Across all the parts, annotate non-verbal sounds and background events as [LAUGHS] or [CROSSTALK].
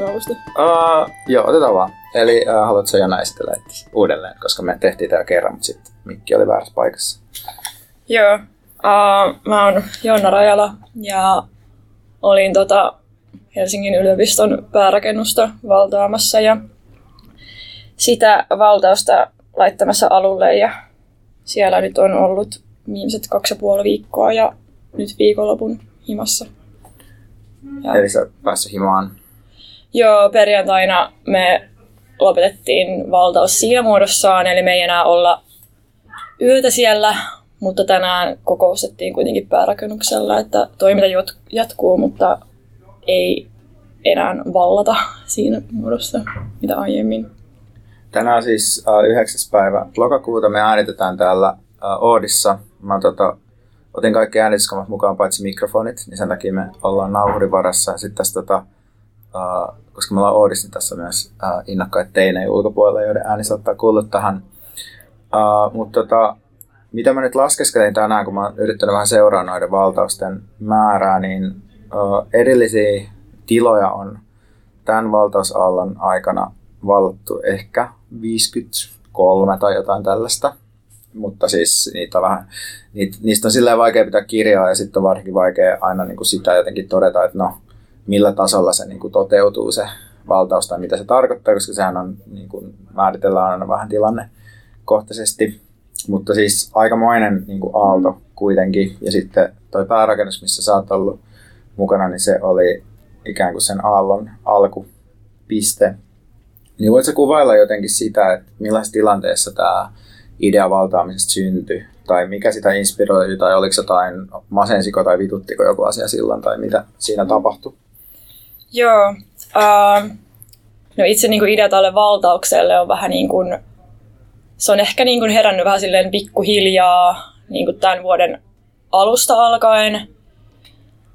me alusta? Uh, joo, otetaan vaan. Eli uh, haluatko Jonna esitellä uudelleen, koska me tehtiin tämä kerran, mutta sitten mikki oli väärässä paikassa. Joo, uh, mä oon Jonna Rajala ja olin tota Helsingin yliopiston päärakennusta valtaamassa ja sitä valtausta laittamassa alulle ja siellä nyt on ollut viimeiset kaksi ja puoli viikkoa ja nyt viikonlopun himassa. Ja. Eli sä päässyt himaan? Joo, perjantaina me lopetettiin valtaus siinä muodossaan, eli me ei enää olla yötä siellä, mutta tänään kokoustettiin kuitenkin päärakennuksella, että toiminta jatkuu, mutta ei enää vallata siinä muodossa, mitä aiemmin. Tänään siis äh, 9. päivä lokakuuta me äänitetään täällä äh, Oodissa. Mä tota, otin kaikki äänityskamat mukaan paitsi mikrofonit, niin sen takia me ollaan nauhurivarassa. Sitten tässä, tota, äh, koska me ollaan Oodissa, niin tässä myös äh, innokkaita teinejä ulkopuolella, joiden ääni saattaa kuulla tähän. Äh, mutta tota, mitä mä nyt laskeskelin tänään, kun mä oon yrittänyt vähän seuraa noiden valtausten määrää, niin äh, erillisiä tiloja on tämän valtausallan aikana vallattu ehkä 53 tai jotain tällaista. Mutta siis niitä on vähän, niitä, niistä on silleen vaikea pitää kirjaa ja sitten on varsinkin vaikea aina niin kuin sitä jotenkin todeta, että no millä tasolla se niin kuin toteutuu se valtaus tai mitä se tarkoittaa, koska sehän on, niin kuin määritellään aina vähän tilannekohtaisesti. Mutta siis aikamoinen niin kuin aalto kuitenkin. Ja sitten toi päärakennus, missä sä oot ollut mukana, niin se oli ikään kuin sen aallon alkupiste. Niin voitko kuvailla jotenkin sitä, että millaisessa tilanteessa tämä idea valtaamisesta syntyi? Tai mikä sitä inspiroi, tai oliko jotain masensiko tai vituttiko joku asia silloin, tai mitä siinä tapahtui? Joo. Uh, no itse niin kuin idea tälle valtaukselle on vähän niin kuin, se on ehkä niin kuin herännyt vähän silleen pikkuhiljaa niin kuin tämän vuoden alusta alkaen.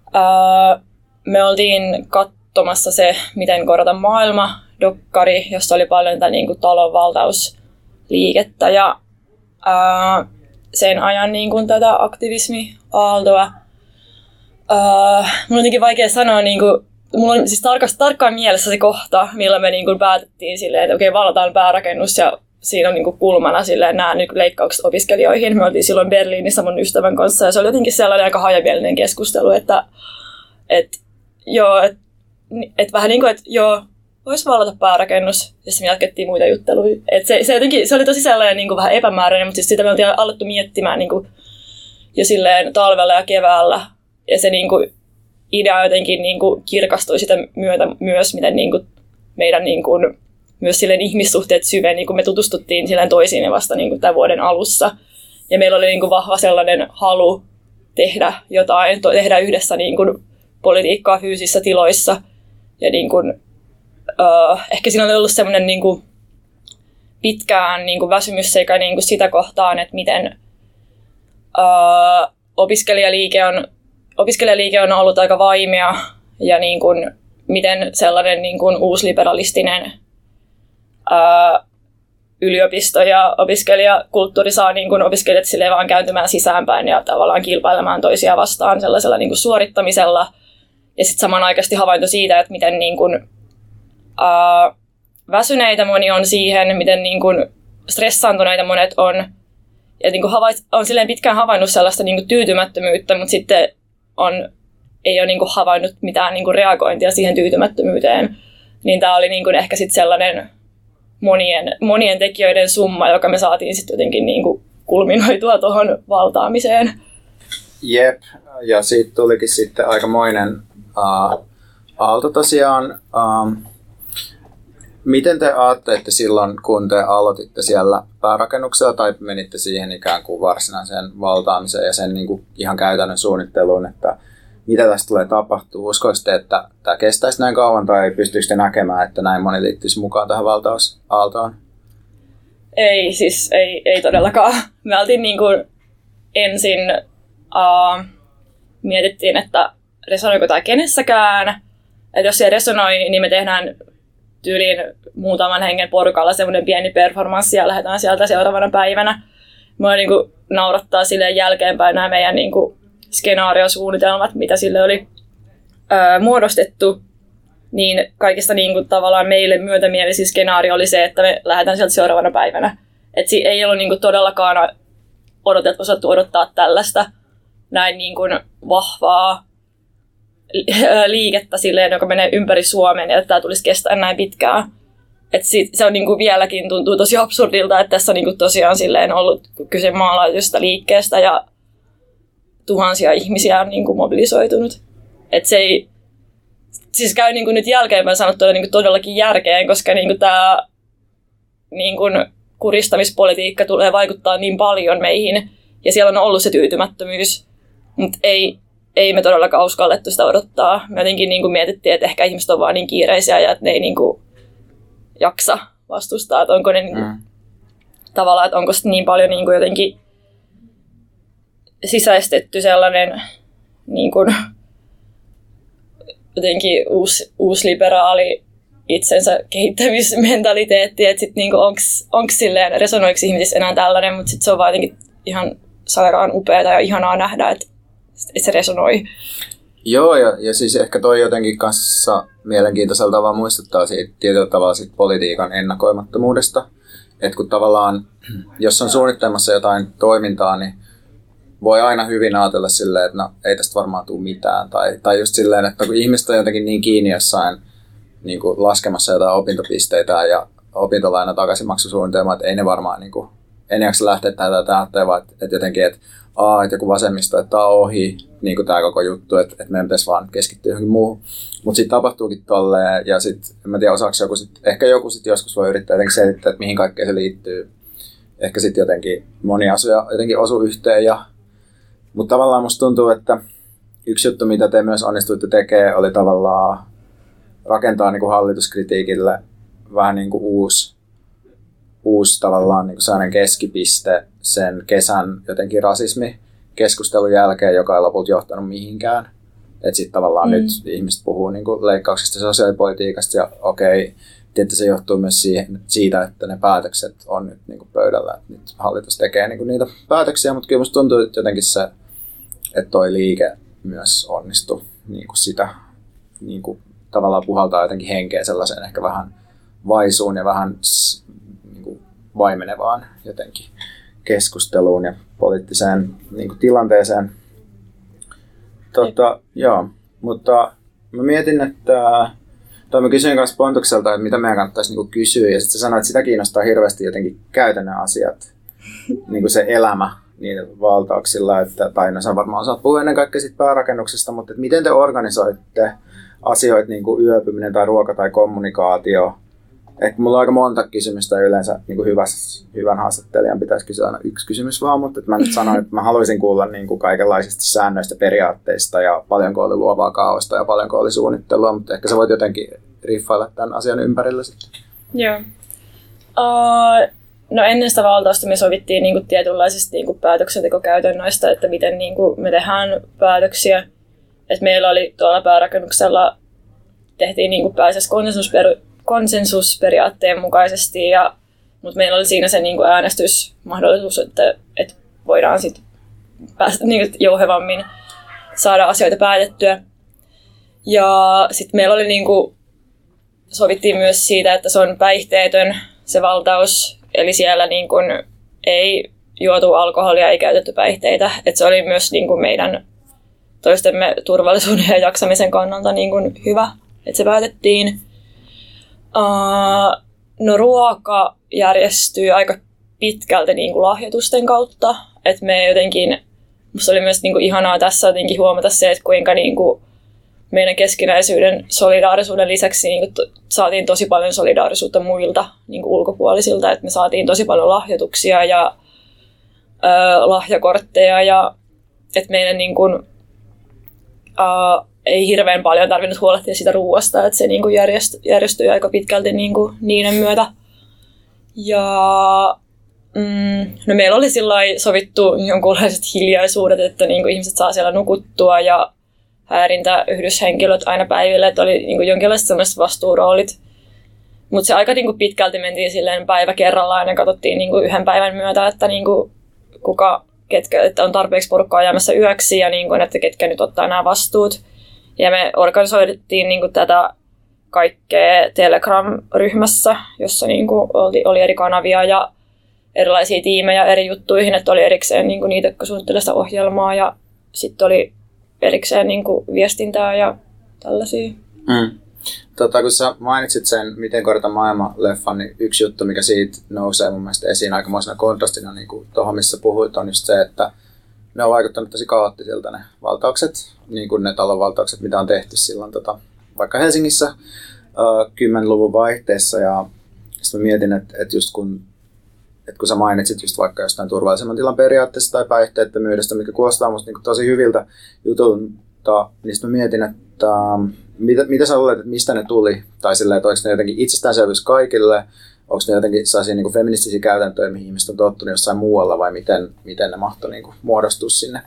Uh, me oltiin katsomassa se, miten korota maailma, dokkari, jossa oli paljon tätä niin kuin, talonvaltausliikettä ja ää, sen ajan niin kuin, tätä aktivismi-aaltoa. Ää, mun on jotenkin vaikea sanoa, niin kuin, mulla on siis tarkast, tarkkaan mielessä se kohta, millä me niin kuin, päätettiin silleen, että okei, valataan päärakennus ja siinä on niin kuin, kulmana silleen, nämä niin kuin, leikkaukset opiskelijoihin. Me oltiin silloin Berliinissä mun ystävän kanssa ja se oli jotenkin sellainen aika hajamielinen keskustelu, että, että joo, että et vähän niin kuin, että joo, voisi vallata päärakennus, ja sitten me jatkettiin muita jutteluja. Et se, se, jotenkin, se oli tosi sellainen niin kuin vähän epämääräinen, mutta siis sitä me oltiin alettu miettimään niin kuin, jo silleen talvella ja keväällä. Ja se niin kuin, idea jotenkin niin kuin, kirkastui sitä myötä myös, miten niin kuin, meidän niin kuin, myös silleen ihmissuhteet syveen, niin kuin me tutustuttiin silleen toisiin vasta niin kuin, tämän vuoden alussa. Ja meillä oli niin kuin, vahva sellainen halu tehdä jotain, tehdä yhdessä niin kuin, politiikkaa fyysisissä tiloissa. Ja niin kuin, uh, ehkä siinä oli ollut semmoinen niin kuin, pitkään niin kuin väsymys sekä niin kuin sitä kohtaan, että miten uh, opiskelijaliike, on, opiskelijaliike on ollut aika vaimea ja niin kuin, miten sellainen niin kuin uusliberalistinen uh, yliopisto ja opiskelijakulttuuri saa niin kuin opiskelijat sille vaan kääntymään sisäänpäin ja tavallaan kilpailemaan toisia vastaan sellaisella niin kuin suorittamisella – ja sitten samanaikaisesti havainto siitä, että miten niin kun, uh, väsyneitä moni on siihen, miten niin kun stressaantuneita monet on. Ja niin havait, on silleen pitkään havainnut sellaista niin tyytymättömyyttä, mutta sitten on, ei ole niin havainnut mitään niin reagointia siihen tyytymättömyyteen. Niin tämä oli niin ehkä sitten sellainen monien, monien tekijöiden summa, joka me saatiin sitten jotenkin niin kulminoitua tuohon valtaamiseen. Jep, ja siitä tulikin sitten aikamoinen uh, Aalto tosiaan. Um, miten te ajattelette silloin, kun te aloititte siellä päärakennuksella tai menitte siihen ikään kuin varsinaiseen valtaamiseen ja sen niin kuin ihan käytännön suunnitteluun, että mitä tästä tulee tapahtuu? Uskoisitte, että tämä kestäisi näin kauan tai pystyykö te näkemään, että näin moni liittyisi mukaan tähän valtausaaltoon? Ei, siis ei, ei todellakaan. Me oltiin niin kuin ensin uh, mietittiin, että resonoiko tämä kenessäkään. Että jos se resonoi, niin me tehdään tyyliin muutaman hengen porukalla semmoinen pieni performanssi ja lähdetään sieltä seuraavana päivänä. Mua niin kuin naurattaa sille jälkeenpäin nämä meidän niin kuin skenaariosuunnitelmat, mitä sille oli öö, muodostettu. niin kaikista niin kuin, tavallaan meille myötämielisin skenaario oli se, että me lähdetään sieltä seuraavana päivänä. Että ei ollut niin kuin, todellakaan odotettu, osattu odottaa tällaista näin niin kuin, vahvaa [LAUGHS] liikettä silleen, joka menee ympäri Suomen ja että tämä tulisi kestää näin pitkään. Et sit, se on niinku vieläkin tuntuu tosi absurdilta, että tässä on niinku tosiaan silleen ollut kyse maalaisesta liikkeestä ja tuhansia ihmisiä on niinku mobilisoitunut. Et se ei, siis käy niinku nyt jälkeenpäin sanottuna niinku todellakin järkeen, koska niinku tämä niinku kuristamispolitiikka tulee vaikuttaa niin paljon meihin ja siellä on ollut se tyytymättömyys, mutta ei, ei me todellakaan uskallettu sitä odottaa. Me jotenkin niin kuin mietittiin, että ehkä ihmiset on vaan niin kiireisiä ja että ne ei niin kuin jaksa vastustaa, että onko ne niin kuin, mm. tavallaan, että onko niin paljon niin kuin jotenkin sisäistetty sellainen niin kuin, jotenkin uusi, uusliberaali itsensä kehittämismentaliteetti, että sitten niinku onko silleen, resonoiko ihmisissä enää tällainen, mutta sitten se on vaan jotenkin ihan sairaan upeaa ja ihanaa nähdä, että se resonoi. Joo, ja, ja siis ehkä toi jotenkin kanssa mielenkiintoisella tavalla muistuttaa siitä tietyllä tavalla siitä politiikan ennakoimattomuudesta. Että kun tavallaan, jos on suunnittelemassa jotain toimintaa, niin voi aina hyvin ajatella silleen, että no ei tästä varmaan tule mitään. Tai, tai just silleen, että kun ihmiset on jotenkin niin kiinni jossain niin kuin laskemassa jotain opintopisteitä ja opintolaina takaisinmaksusuunnitelmaa, että ei ne varmaan niin kuin, en jaksa lähteä tätä tähän, vaan että, että jotenkin, että aa, että joku vasemmisto, että tämä on ohi, niin kuin tämä koko juttu, että, että meidän pitäisi vaan keskittyä johonkin muuhun. Mutta sitten tapahtuukin tolleen, ja sitten en mä tiedä osaako joku sit, ehkä joku sitten joskus voi yrittää jotenkin selittää, että mihin kaikkeen se liittyy. Ehkä sitten jotenkin moni asia jotenkin osu yhteen, ja, mutta tavallaan musta tuntuu, että yksi juttu, mitä te myös onnistuitte tekemään, oli tavallaan rakentaa niin kuin hallituskritiikille vähän niin kuin uusi, uusi tavallaan niin kuin keskipiste sen kesän jotenkin rasismi keskustelun jälkeen, joka ei lopulta johtanut mihinkään. Että sitten tavallaan mm. nyt ihmiset puhuu niin kuin leikkauksista sosiaalipolitiikasta ja okei, okay, tietysti se johtuu myös siihen, siitä, että ne päätökset on nyt niin kuin pöydällä. Että nyt hallitus tekee niin kuin niitä päätöksiä, mutta kyllä musta tuntuu, että jotenkin se, että toi liike myös onnistui niin kuin sitä niin kuin tavallaan puhaltaa jotenkin henkeä sellaiseen ehkä vähän vaisuun ja vähän niin kuin vaimenevaan jotenkin keskusteluun ja poliittiseen niin kuin tilanteeseen. Tota, joo, mutta mä mietin, että tai mä kysyin kanssa Pontukselta, että mitä meidän kannattaisi niin kysyä, ja sitten se sanoi, että sitä kiinnostaa hirveästi jotenkin käytännön asiat, [LAUGHS] niin kuin se elämä niin valtauksilla, että, tai no sä varmaan osaat puhua ennen kaikkea siitä päärakennuksesta, mutta että miten te organisoitte asioita, niin kuin yöpyminen tai ruoka tai kommunikaatio, Ehkä mulla on aika monta kysymystä yleensä niin kuin hyväs, hyvän haastattelijan pitäisi kysyä aina yksi kysymys vaan, mutta että mä nyt sanoin, että mä haluaisin kuulla niin kuin kaikenlaisista säännöistä, periaatteista ja paljonko oli luovaa kaosta ja paljonko oli suunnittelua, mutta ehkä sä voit jotenkin riffailla tämän asian ympärillä sitten. Joo. Uh, no ennen sitä valtausta me sovittiin niin kuin tietynlaisista niin kuin päätöksentekokäytännöistä, että miten niin kuin me tehdään päätöksiä. Et meillä oli tuolla päärakennuksella tehtiin niin kuin pääasiassa konsensusperu- konsensusperiaatteen mukaisesti, ja, mutta meillä oli siinä se niin kuin äänestysmahdollisuus, että, että voidaan sitten päästä niin kuin jouhevammin saada asioita päätettyä. Ja sitten meillä oli niin kuin, sovittiin myös siitä, että se on päihteetön se valtaus, eli siellä niin kuin ei juotu alkoholia, ei käytetty päihteitä. että se oli myös niin kuin meidän toistemme turvallisuuden ja jaksamisen kannalta niin kuin hyvä, että se päätettiin. Uh, no ruoka järjestyy aika pitkälti niin kuin lahjoitusten kautta. Että me jotenkin, musta oli myös niin kuin ihanaa tässä jotenkin huomata se, että kuinka niin kuin meidän keskinäisyyden solidaarisuuden lisäksi niin kuin to, saatiin tosi paljon solidaarisuutta muilta niin kuin ulkopuolisilta. Että me saatiin tosi paljon lahjoituksia ja ö, lahjakortteja ja että meidän niin kuin, uh, ei hirveän paljon tarvinnut huolehtia sitä ruoasta, että se niin kuin järjest, järjestyi aika pitkälti niin kuin niiden myötä. Ja mm, no meillä oli sovittu jonkunlaiset hiljaisuudet, että niin kuin ihmiset saa siellä nukuttua ja häirintä yhdyshenkilöt aina päiville, että oli niin kuin jonkinlaiset sellaiset vastuuroolit. Mutta se aika niin kuin pitkälti mentiin silleen päivä kerrallaan ja katsottiin niin kuin yhden päivän myötä, että niin kuin kuka, ketkä, että on tarpeeksi porukkaa jäämässä yöksi ja niin kuin, että ketkä nyt ottaa nämä vastuut. Ja me organisoitiin niin kuin tätä kaikkea Telegram-ryhmässä, jossa niin kuin oli, oli eri kanavia ja erilaisia tiimejä eri juttuihin, että oli erikseen niin kuin niitä, jotka suunnittelivat sitä ohjelmaa ja sitten oli erikseen niin kuin viestintää ja tällaisia. Mm. Tota, kun sä mainitsit sen Miten korjata maailma-leffan, niin yksi juttu, mikä siitä nousee mun mielestä esiin aikamoisena kontrastina niin tuohon, missä puhuit, on just se, että ne on vaikuttanut tosi kaoottisilta ne valtaukset, niin kuin ne talonvaltaukset, mitä on tehty silloin tota, vaikka Helsingissä uh, 10-luvun vaihteessa. Ja sitten mietin, että, että just kun että kun sä mainitsit just vaikka jostain turvallisemman tilan periaatteessa tai päihteettömyydestä, mikä kuulostaa musta niin tosi hyviltä jutulta, niin sitten mietin, että um, mitä, mitä sä luulet, että mistä ne tuli? Tai silleen, että oliko ne jotenkin itsestäänselvyys kaikille? Onko ne jotenkin sellaisia niin feministisiä käytäntöjä, mihin ihmiset on tottunut jossain muualla, vai miten, miten ne mahtoi niin muodostua sinne?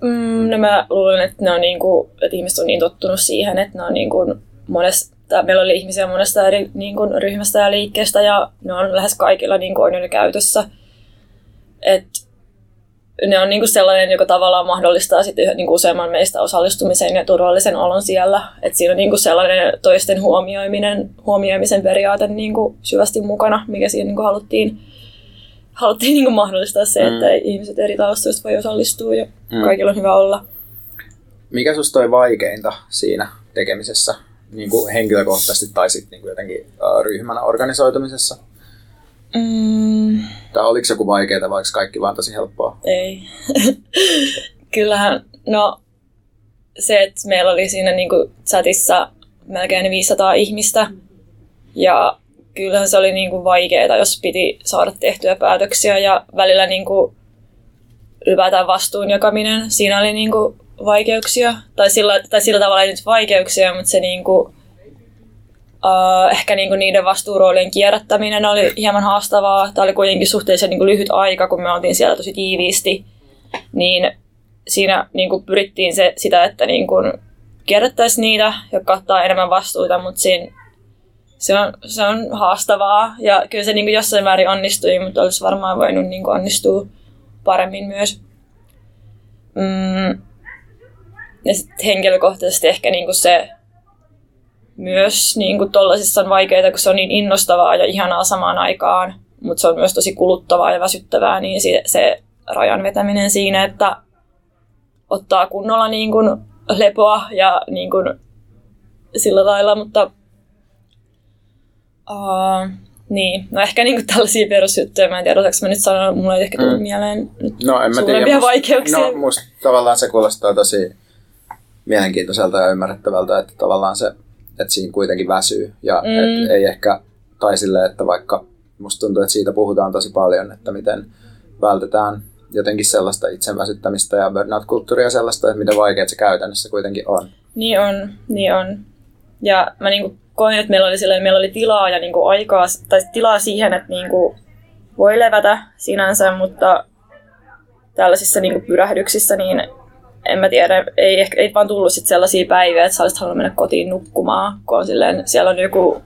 Mm, no mä luulen, että, ne on niin kuin, että ihmiset on niin tottunut siihen, että ne on niin kuin monesta, meillä oli ihmisiä monesta eri niin kuin ryhmästä ja liikkeestä ja ne on lähes kaikilla niin kuin on käytössä. että ne on niin kuin sellainen, joka tavallaan mahdollistaa sitten niin kuin useamman meistä osallistumisen ja turvallisen olon siellä. Et siinä on niin kuin sellainen toisten huomioiminen, huomioimisen periaate niin kuin syvästi mukana, mikä siinä niin kuin haluttiin, haluttiin niin kuin mahdollistaa se, mm. että ihmiset eri taustoista voi osallistua ja mm. kaikilla on hyvä olla. Mikä sinusta toi vaikeinta siinä tekemisessä, niin kuin henkilökohtaisesti tai sitten niin kuin jotenkin ryhmänä organisoitumisessa? Mm. Tai oliko se joku vaikeaa, vai kaikki vaan tosi helppoa? Ei. [LAUGHS] Kyllähän, no se, että meillä oli siinä niin kuin chatissa melkein 500 ihmistä. Ja kyllähän se oli niin kuin vaikeaa, jos piti saada tehtyä päätöksiä ja välillä niin kuin ylipäätään vastuun jakaminen. Siinä oli niin kuin vaikeuksia. Tai sillä, tai sillä tavalla ei nyt vaikeuksia, mutta se niin kuin Uh, ehkä niinku niiden vastuuroolien kierrättäminen oli hieman haastavaa. Tämä oli kuitenkin suhteellisen niinku lyhyt aika, kun me oltiin siellä tosi tiiviisti. Niin siinä niinku pyrittiin se, sitä, että niinku kierrättäisiin niitä, jotka ottaa enemmän vastuuta, mutta siinä, se, on, se on haastavaa. Ja kyllä se niinku jossain määrin onnistui, mutta olisi varmaan voinut niinku onnistua paremmin myös. Mm. Ja sitten henkilökohtaisesti ehkä niinku se myös niin kuin tollasissa on vaikeaa, kun se on niin innostavaa ja ihanaa samaan aikaan, mutta se on myös tosi kuluttavaa ja väsyttävää, niin se, se rajan vetäminen siinä, että ottaa kunnolla niin kuin lepoa ja niin kuin sillä lailla, mutta uh, niin, no ehkä niin kuin tällaisia perusjuttuja, mä en tiedä, osaanko mä nyt sanoa, mulla ei ehkä tullut mm. mieleen nyt no, en mä suurempia tiedä, vaikeuksia. No musta tavallaan se kuulostaa tosi mielenkiintoiselta ja ymmärrettävältä, että tavallaan se että siinä kuitenkin väsyy. Ja mm. et ei ehkä, tai sille, että vaikka musta tuntuu, että siitä puhutaan tosi paljon, että miten vältetään jotenkin sellaista itseväsyttämistä ja burnout-kulttuuria sellaista, että miten vaikeaa se käytännössä kuitenkin on. Niin on, niin on. Ja mä niinku koin, että meillä oli, silleen, meillä oli tilaa ja niinku aikaa, tai tilaa siihen, että niinku voi levätä sinänsä, mutta tällaisissa niinku pyrähdyksissä niin en mä tiedä, ei, ehkä, ei vaan tullut sit sellaisia päiviä, että sä olisit halunnut mennä kotiin nukkumaan, kun on silleen, siellä on joku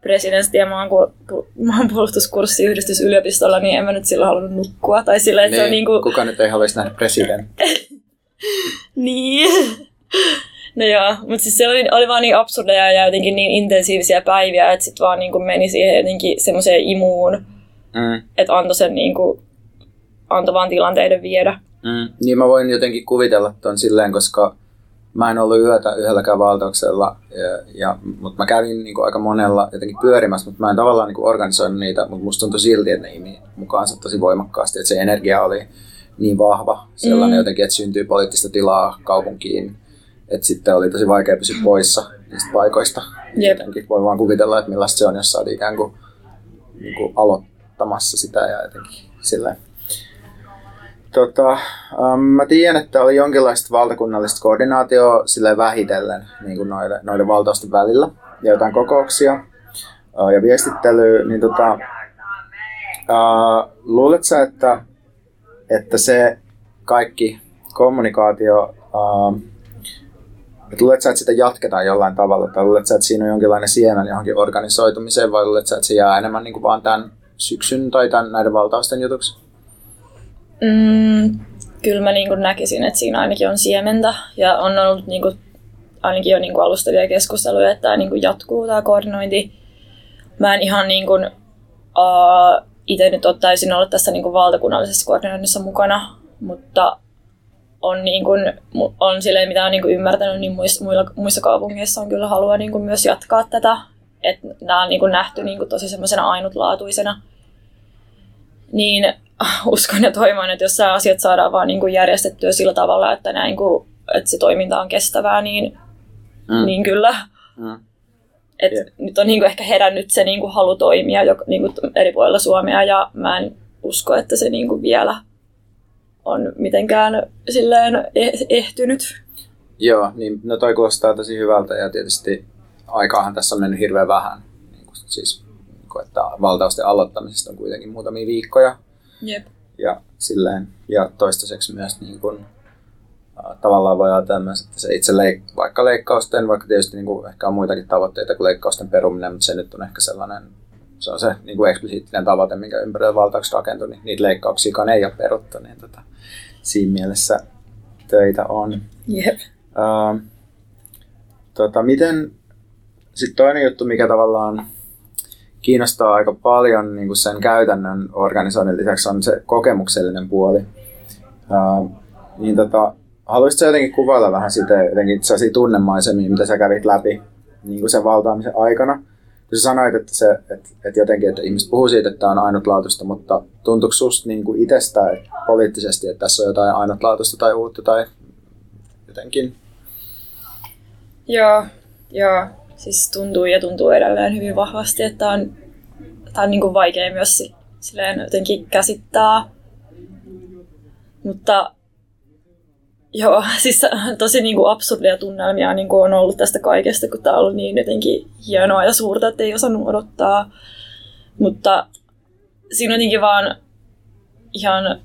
presidentti ja maanpuolustuskurssi yhdistysyliopistolla, niin en mä nyt silloin halunnut nukkua. Tai silleen, niin, se on niin kuin... Kuka nyt ei haluaisi nähdä presidentti? [LAUGHS] niin. [LAUGHS] No joo, mutta siis se oli, oli vaan niin absurdeja ja jotenkin niin intensiivisiä päiviä, että sitten vaan niin kuin meni siihen jotenkin semmoiseen imuun, mm. että antoi sen niin kuin, antoi vaan tilanteiden viedä. Mm. Niin mä voin jotenkin kuvitella ton silleen, koska mä en ollut yötä yhdelläkään valtauksella, ja, ja, mutta mä kävin niin kuin aika monella jotenkin pyörimässä, mutta mä en tavallaan niin kuin organisoinut niitä, mutta musta tuntui silti, että ne imi mukaansa tosi voimakkaasti, että se energia oli niin vahva sellainen mm. jotenkin, että syntyy poliittista tilaa kaupunkiin, että sitten oli tosi vaikea pysyä poissa niistä paikoista. Yep. Jotenkin voi vaan kuvitella, että millaista se on, jos sä oot ikään kuin, niin kuin aloittamassa sitä ja jotenkin silleen. Tota, um, mä tiedän, että oli jonkinlaista valtakunnallista koordinaatioa sille vähitellen niin kuin noiden, noiden valtausten välillä ja jotain kokouksia uh, ja viestittelyä, niin tota, uh, luulet että, että se kaikki kommunikaatio, uh, että luulet että sitä jatketaan jollain tavalla, tai luulet että siinä on jonkinlainen siemen johonkin organisoitumiseen, vai luulet että se jää enemmän niin kuin vaan tämän syksyn tai tämän, näiden valtausten jutuksi? Mm, kyllä mä niin näkisin, että siinä ainakin on siementä ja on ollut niin kuin, ainakin jo niin kuin alustavia keskusteluja, että tämä niin kuin jatkuu tämä koordinointi. Mä en ihan niin kuin, uh, itse nyt ole täysin ollut tässä niin kuin valtakunnallisessa koordinoinnissa mukana, mutta on, niin kuin, on silleen, mitä on niin kuin ymmärtänyt, niin muissa, muilla, muissa kaupungeissa on kyllä halua niin kuin myös jatkaa tätä. Että nämä on niin kuin nähty niin kuin tosi semmoisena ainutlaatuisena. Niin [LAUGHS] uskon ja toivon, että jos asiat saadaan vaan niin kuin järjestettyä sillä tavalla, että, näin kuin, että se toiminta on kestävää, niin, mm. niin kyllä. Mm. Et yeah. Nyt on niin kuin ehkä herännyt se niin kuin halu toimia jo, niin kuin eri puolilla Suomea ja mä en usko, että se niin kuin vielä on mitenkään silleen eh- ehtynyt. Joo, niin no toi kuulostaa tosi hyvältä ja tietysti aikaahan tässä on mennyt hirveän vähän. Niin kuin, siis, niin kuin, että valtausten aloittamisesta on kuitenkin muutamia viikkoja. Jep. Ja, silleen, ja toistaiseksi myös niin kuin, tavallaan voi ajatella myös, että se itse leik- vaikka leikkausten, vaikka tietysti niin kuin, ehkä on muitakin tavoitteita kuin leikkausten peruminen, mutta se nyt on ehkä sellainen se on se niin kuin eksplisiittinen tavoite, minkä ympärillä valtaukset rakentui, niin niitä leikkauksia ei ole peruttu, niin tota, siinä mielessä töitä on. Yep. Uh, tota, miten, sitten toinen juttu, mikä tavallaan kiinnostaa aika paljon niin kuin sen käytännön organisoinnin lisäksi, on se kokemuksellinen puoli. Uh, niin tota, haluaisitko jotenkin kuvailla vähän sitä jotenkin sellaisia tunnemaisemia, mitä sä kävit läpi niin kuin sen valtaamisen aikana? kun sä sanoit, että, se, että, että jotenkin, että ihmiset puhuu siitä, että tämä on ainutlaatuista, mutta tuntuuko susta niin kuin itsestä että poliittisesti, että tässä on jotain ainutlaatuista tai uutta tai jotenkin? Joo, joo. Siis tuntuu ja tuntuu edelleen hyvin vahvasti, että on, tämä on niin kuin vaikea myös silleen jotenkin käsittää. Mutta [LAUGHS] Joo, siis [LAUGHS] tosi niin kuin absurdia tunnelmia niin kuin on ollut tästä kaikesta, kun tämä on ollut niin jotenkin hienoa ja suurta, että ei osannut odottaa. Mutta siinä on jotenkin vaan ihan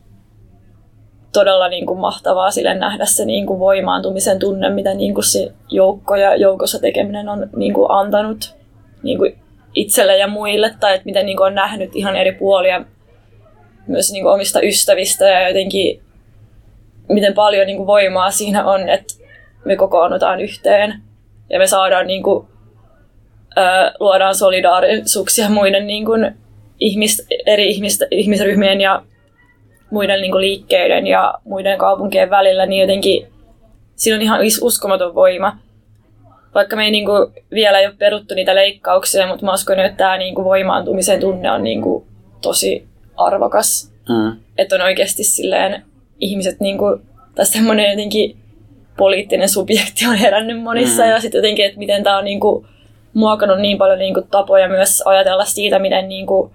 todella niin kuin mahtavaa sille nähdä se niin kuin voimaantumisen tunne, mitä niin kuin se joukko ja joukossa tekeminen on niin kuin antanut niin kuin itselle ja muille, tai että miten niin kuin on nähnyt ihan eri puolia myös niin kuin omista ystävistä ja jotenkin miten paljon niin kuin voimaa siinä on, että me kokoonnutaan yhteen ja me saadaan niin kuin, ää, luodaan solidaarisuuksia muiden niin kuin, ihmis, eri ihmis, ihmisryhmien ja muiden niin kuin, liikkeiden ja muiden kaupunkien välillä, niin jotenkin siinä on ihan uskomaton voima. Vaikka me ei niin kuin, vielä ei ole peruttu niitä leikkauksia, mutta mä uskon, että tämä niin kuin, voimaantumisen tunne on niin kuin, tosi arvokas. Mm. Että on oikeasti silleen ihmiset niin kuin, tai semmoinen jotenkin poliittinen subjekti on herännyt monissa mm. ja sitten jotenkin, että miten tämä on niin kuin, muokannut niin paljon niin kuin, tapoja myös ajatella siitä, miten niin kuin,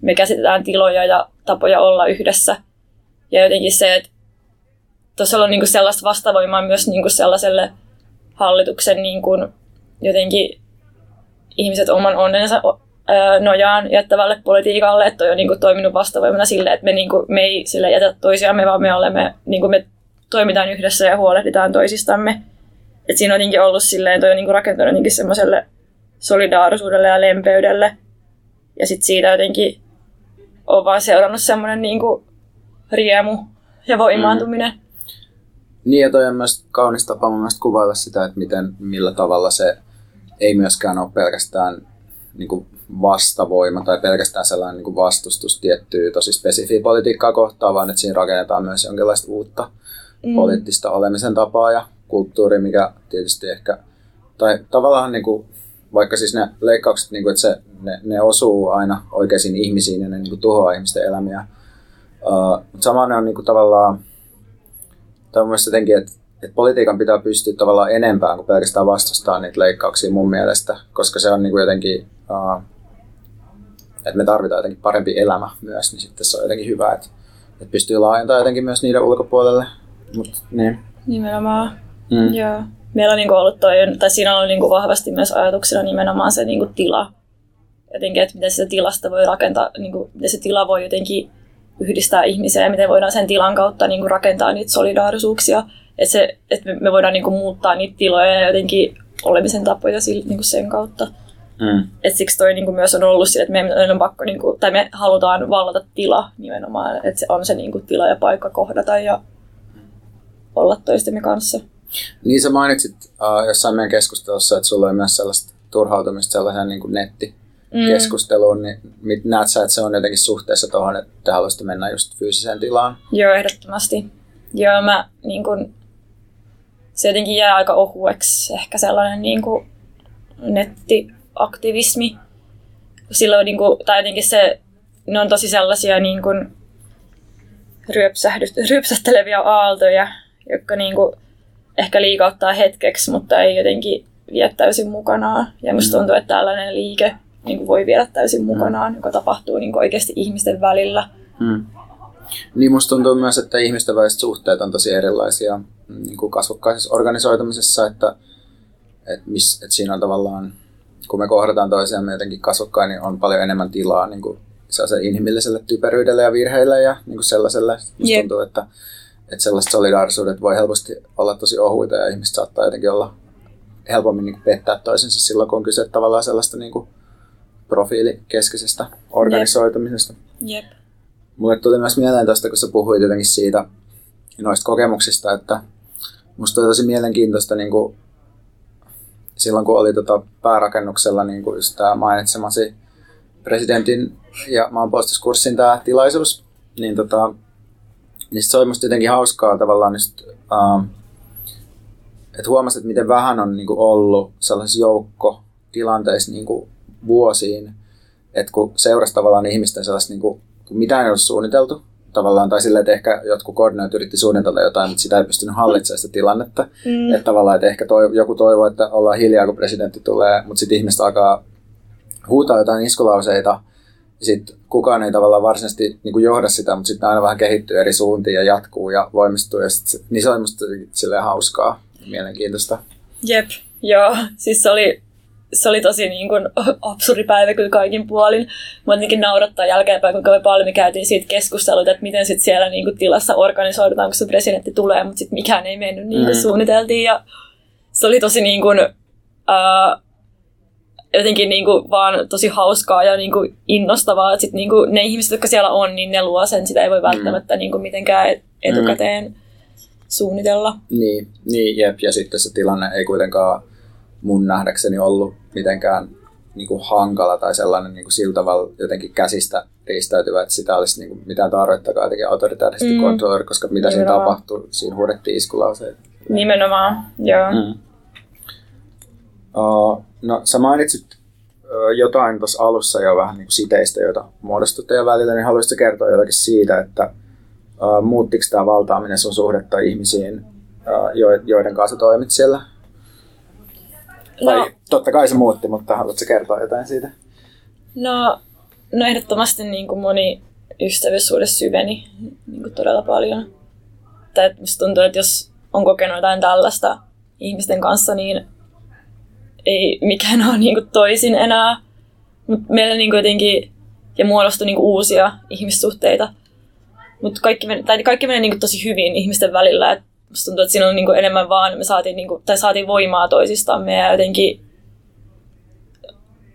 me käsitetään tiloja ja tapoja olla yhdessä. Ja jotenkin se, että tuossa on niin kuin sellaista vastavoimaa myös niin kuin sellaiselle hallituksen niin kuin, jotenkin ihmiset oman onnensa nojaan jättävälle politiikalle, että on niin kuin, toiminut vastavoimana sille, että me, niin kuin, me ei sille jätä toisiamme, vaan me, olemme, niin kuin, me toimitaan yhdessä ja huolehditaan toisistamme. Et siinä on jotenkin ollut silleen, toi on niin kuin rakentunut jotenkin semmoiselle solidaarisuudelle ja lempeydelle. Ja sitten siitä jotenkin on vaan seurannut semmoinen niin kuin riemu ja voimaantuminen. Mm. Niin ja toi on myös kaunis tapa mun mielestä kuvailla sitä, että miten, millä tavalla se ei myöskään ole pelkästään niin kuin vastavoima tai pelkästään sellainen niin kuin vastustus tiettyä tosi spesifiä politiikkaa kohtaan, vaan että siinä rakennetaan myös jonkinlaista uutta mm. poliittista olemisen tapaa ja kulttuuri, mikä tietysti ehkä, tai tavallaan niin kuin, vaikka siis ne leikkaukset, niin kuin, että se, ne, ne osuu aina oikeisiin ihmisiin ja ne niin kuin, tuhoaa ihmisten elämiä. Uh, mutta sama ne on niin kuin, tavallaan, tai mun jotenkin, että, että politiikan pitää pystyä tavallaan enempään kuin pelkästään vastustaa niitä leikkauksia mun mielestä, koska se on niin kuin, jotenkin uh, että me tarvitaan jotenkin parempi elämä myös, niin sitten se on jotenkin hyvä, että, että pystyy laajentamaan jotenkin myös niiden ulkopuolelle. Mut, niin. Nimenomaan, mm. joo. Meillä on niinku ollut toi, tai siinä on niinku vahvasti myös ajatuksena nimenomaan se niinku tila. Jotenkin, että miten sitä tilasta voi rakentaa, niinku, miten se tila voi jotenkin yhdistää ihmisiä ja miten voidaan sen tilan kautta niinku rakentaa niitä solidaarisuuksia. Että, se, että me voidaan niinku muuttaa niitä tiloja ja jotenkin olemisen tapoja niinku sen kautta. Mm. Et siksi toi niinku myös on ollut sille, että meidän on pakko, niinku, tai me halutaan vallata tila nimenomaan, että se on se niinku tila ja paikka kohdata ja olla toistemme kanssa. Niin sä mainitsit uh, jossain meidän keskustelussa, että sulla oli myös sellaista turhautumista sellaiseen niin kuin nettikeskusteluun, mm. niin mit, näet sä, että se on jotenkin suhteessa tuohon, että te haluaisitte mennä just fyysiseen tilaan? Joo, ehdottomasti. Joo, mä niin kuin, se jotenkin jää aika ohueksi ehkä sellainen niin kuin, nettiaktivismi. Silloin, niin kuin, tai jotenkin se, ne on tosi sellaisia niin kuin, ryöpsähtelevia aaltoja, jotka niin kuin, ehkä liikauttaa hetkeksi, mutta ei jotenkin vie täysin mukanaan. Ja musta mm. tuntuu, että tällainen liike niin kuin voi viedä täysin mukanaan, mm. joka tapahtuu niin kuin oikeasti ihmisten välillä. Mm. Niin musta tuntuu myös, että ihmisten väliset suhteet on tosi erilaisia niin kuin kasvokkaisessa organisoitumisessa, että, että, miss, että siinä on tavallaan, kun me kohdataan toisiamme jotenkin kasvokkain, niin on paljon enemmän tilaa niin kuin se inhimilliselle typeryydelle ja virheille ja niin kuin sellaiselle. Musta yep. tuntuu, että, että sellaiset solidaarisuudet voi helposti olla tosi ohuita ja ihmiset saattaa jotenkin olla helpommin niin kuin pettää toisensa silloin, kun on kyse tavallaan sellaista niin kuin profiilikeskeisestä organisoitumisesta. Yep. Mulle tuli myös mieleen tuosta, kun sä puhuit jotenkin siitä noista kokemuksista, että musta oli tosi mielenkiintoista niin kuin silloin, kun oli tota päärakennuksella niin kuin just tämä mainitsemasi presidentin ja maanpuolustuskurssin tämä tilaisuus, niin, tota, niin se oli musta jotenkin hauskaa tavallaan just, uh, että huomasit, että miten vähän on niin kuin ollut sellaisissa joukkotilanteissa niin kuin vuosiin, että kun seurasi tavallaan ihmisten sellaista, niin kuin, kun mitään ei ollut suunniteltu, tavallaan, tai silleen, että ehkä jotkut koordinoit yritti suunnitella jotain, mutta sitä ei pystynyt hallitsemaan sitä tilannetta. Mm. Että tavallaan, että ehkä toi, joku toivoo, että ollaan hiljaa, kun presidentti tulee, mutta sitten ihmiset alkaa huutaa jotain iskulauseita, ja sitten kukaan ei tavallaan varsinaisesti niin kuin johda sitä, mutta sitten aina vähän kehittyy eri suuntiin ja jatkuu ja voimistuu. Ja sit, niin se on musta silleen hauskaa mielenkiintoista. Jep, joo. Siis se oli, se oli tosi niin kuin [LAUGHS] absurdi päivä kyllä kaikin puolin. Mä jotenkin naurattaa jälkeenpäin, kuinka me paljon me käytiin siitä keskusteluita, että miten sitten siellä niin kuin tilassa organisoidutaan, kun se presidentti tulee, mutta sitten mikään ei mennyt niin kuin mm. suunniteltiin. Ja se oli tosi niin kuin, uh, jotenkin niin kuin vaan tosi hauskaa ja niin kuin innostavaa, että sit niin kuin ne ihmiset, jotka siellä on, niin ne luo sen, sitä ei voi mm. välttämättä mm. niin kuin mitenkään etukäteen mm. suunnitella. Niin, niin, jep, ja sitten se tilanne ei kuitenkaan mun nähdäkseni ollut mitenkään niin kuin hankala tai sellainen niin kuin sillä tavalla jotenkin käsistä riistäytyvä, että sitä olisi niin kuin mitään tarvettakaan jotenkin autoritaarisesti mm. kontrolloida, koska mitä Nimenomaan. siinä tapahtui, siinä huudettiin iskulauseita. Nimenomaan, joo. Mm. Uh, no sä mainitsit uh, jotain tuossa alussa jo vähän niin kuin siteistä, joita muodostui teidän välillä, niin haluaisitko kertoa jotakin siitä, että uh, muuttiko tämä valtaaminen sun suhdetta ihmisiin, uh, joiden kanssa toimit siellä? No, tai totta kai se muutti, mutta haluatko kertoa jotain siitä? No, no ehdottomasti niin kuin moni ystävyyssuhde syveni niin kuin todella paljon. Tai musta tuntuu, että jos on kokenut jotain tällaista ihmisten kanssa, niin ei mikään ole niin kuin toisin enää. Mutta meillä niin kuin jotenkin, ja muodostui niin kuin uusia ihmissuhteita. Mutta kaikki, meni, tai kaikki menee niin kuin tosi hyvin ihmisten välillä. Et musta tuntuu, että siinä on niin kuin enemmän vaan, me saatiin, niin kuin, tai saatiin voimaa toisistamme ja jotenkin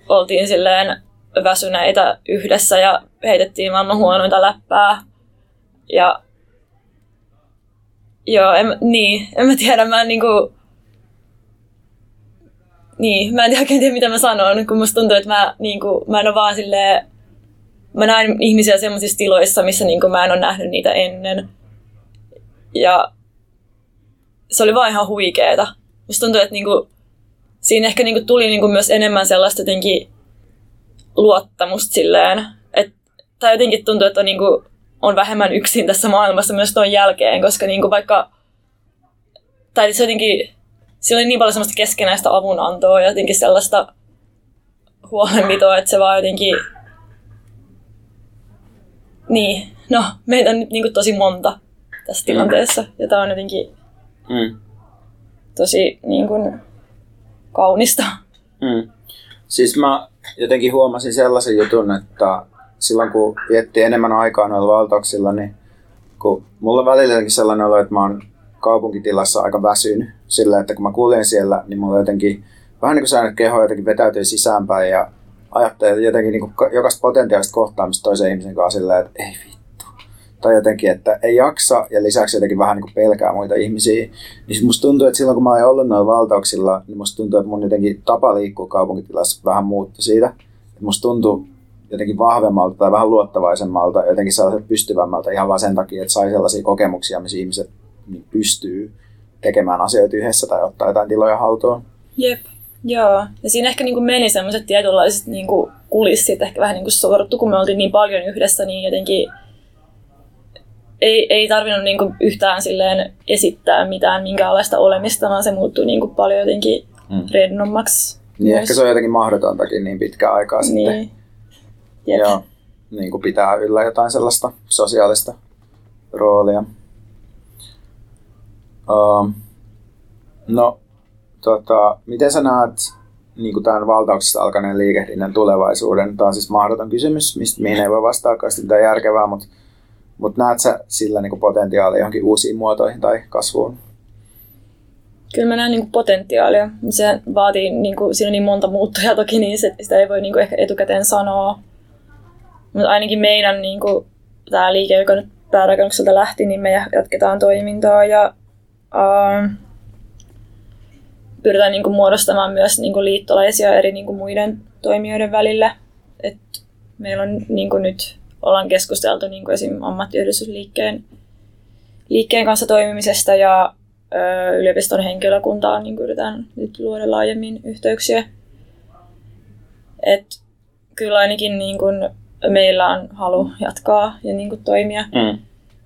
oltiin silleen väsyneitä yhdessä ja heitettiin maailman huonointa läppää. Ja joo, en, niin, en mä tiedä, mä en niin kuin, niin, mä en tiedä oikein tiedä, mitä mä sanon, kun musta tuntuu, että mä, niin kuin, mä en ole vaan silleen, mä näen ihmisiä sellaisissa tiloissa, missä niin kuin, mä en ole nähnyt niitä ennen. Ja se oli vaan ihan huikeeta. Musta tuntuu, että niin kuin, siinä ehkä niin kuin, tuli niin kuin, myös enemmän sellaista jotenkin luottamusta silleen, että, tai jotenkin tuntuu, että on, niin kuin, on vähemmän yksin tässä maailmassa myös tuon jälkeen, koska niin kuin, vaikka, tai se jotenkin siellä oli niin paljon semmoista keskenäistä avunantoa ja jotenkin sellaista huolenpitoa, että se vaan jotenkin... Niin, no, meitä on nyt niin kuin tosi monta tässä tilanteessa. Ja tämä on jotenkin mm. tosi niin kuin, kaunista. Mm. Siis mä jotenkin huomasin sellaisen jutun, että silloin kun vietti enemmän aikaa noilla valtauksilla, niin kun mulla välillä sellainen olo, että mä oon kaupunkitilassa aika väsynyt sillä, että kun mä kuljen siellä, niin mulla jotenkin vähän niin kuin säännöt keho jotenkin vetäytyy sisäänpäin ja ajattelee jotenkin niin kuin jokaista potentiaalista kohtaamista toisen ihmisen kanssa sillä, että ei vittu. Tai jotenkin, että ei jaksa ja lisäksi jotenkin vähän niin kuin pelkää muita ihmisiä. Niin musta tuntuu, että silloin kun mä oon ollut noilla valtauksilla, niin musta tuntuu, että mun jotenkin tapa liikkua kaupunkitilassa vähän muuttui siitä. Et musta tuntuu jotenkin vahvemmalta tai vähän luottavaisemmalta, jotenkin sellaiselta pystyvämmältä ihan vaan sen takia, että sai sellaisia kokemuksia, missä ihmiset niin pystyy tekemään asioita yhdessä tai ottaa jotain tiloja haltuun. Jep, joo. Ja siinä ehkä niin meni semmoiset tietynlaiset niin kulissit ehkä vähän niin kuin sorttu, kun me oltiin niin paljon yhdessä, niin jotenkin ei, ei tarvinnut niin kuin yhtään silleen esittää mitään minkäänlaista olemista, vaan se muuttui niin kuin paljon jotenkin mm. rennommaksi. Niin myös. ehkä se on jotenkin mahdotontakin niin pitkä aikaa niin. sitten. Jep. Joo, niin kuin pitää yllä jotain sellaista sosiaalista roolia. Uh, no, tota, miten sä näet niin kuin tämän valtauksesta alkaneen liikehdinnän tulevaisuuden? Tämä on siis mahdoton kysymys, mistä, mihin ei voi vastaakaan sitä järkevää, mutta, mutta näet sä sillä niin potentiaalia johonkin uusiin muotoihin tai kasvuun? Kyllä mä näen niin potentiaalia. Se vaatii, niin kuin, siinä on niin monta muuttujaa toki, niin se, sitä ei voi niin kuin ehkä etukäteen sanoa. Mutta ainakin meidän niin kuin, tämä liike, joka nyt päärakennukselta lähti, niin me jatketaan toimintaa ja uh, pyritään niin kuin, muodostamaan myös niin kuin, liittolaisia eri niin kuin, muiden toimijoiden välillä. Et meillä on niin kuin, nyt ollaan keskusteltu niin kuin esim. ammattiyhdistysliikkeen liikkeen kanssa toimimisesta ja ö, yliopiston henkilökuntaan niin yritetään nyt luoda laajemmin yhteyksiä. Et kyllä ainakin niin kuin, meillä on halu jatkaa ja niin kuin, toimia. Mm.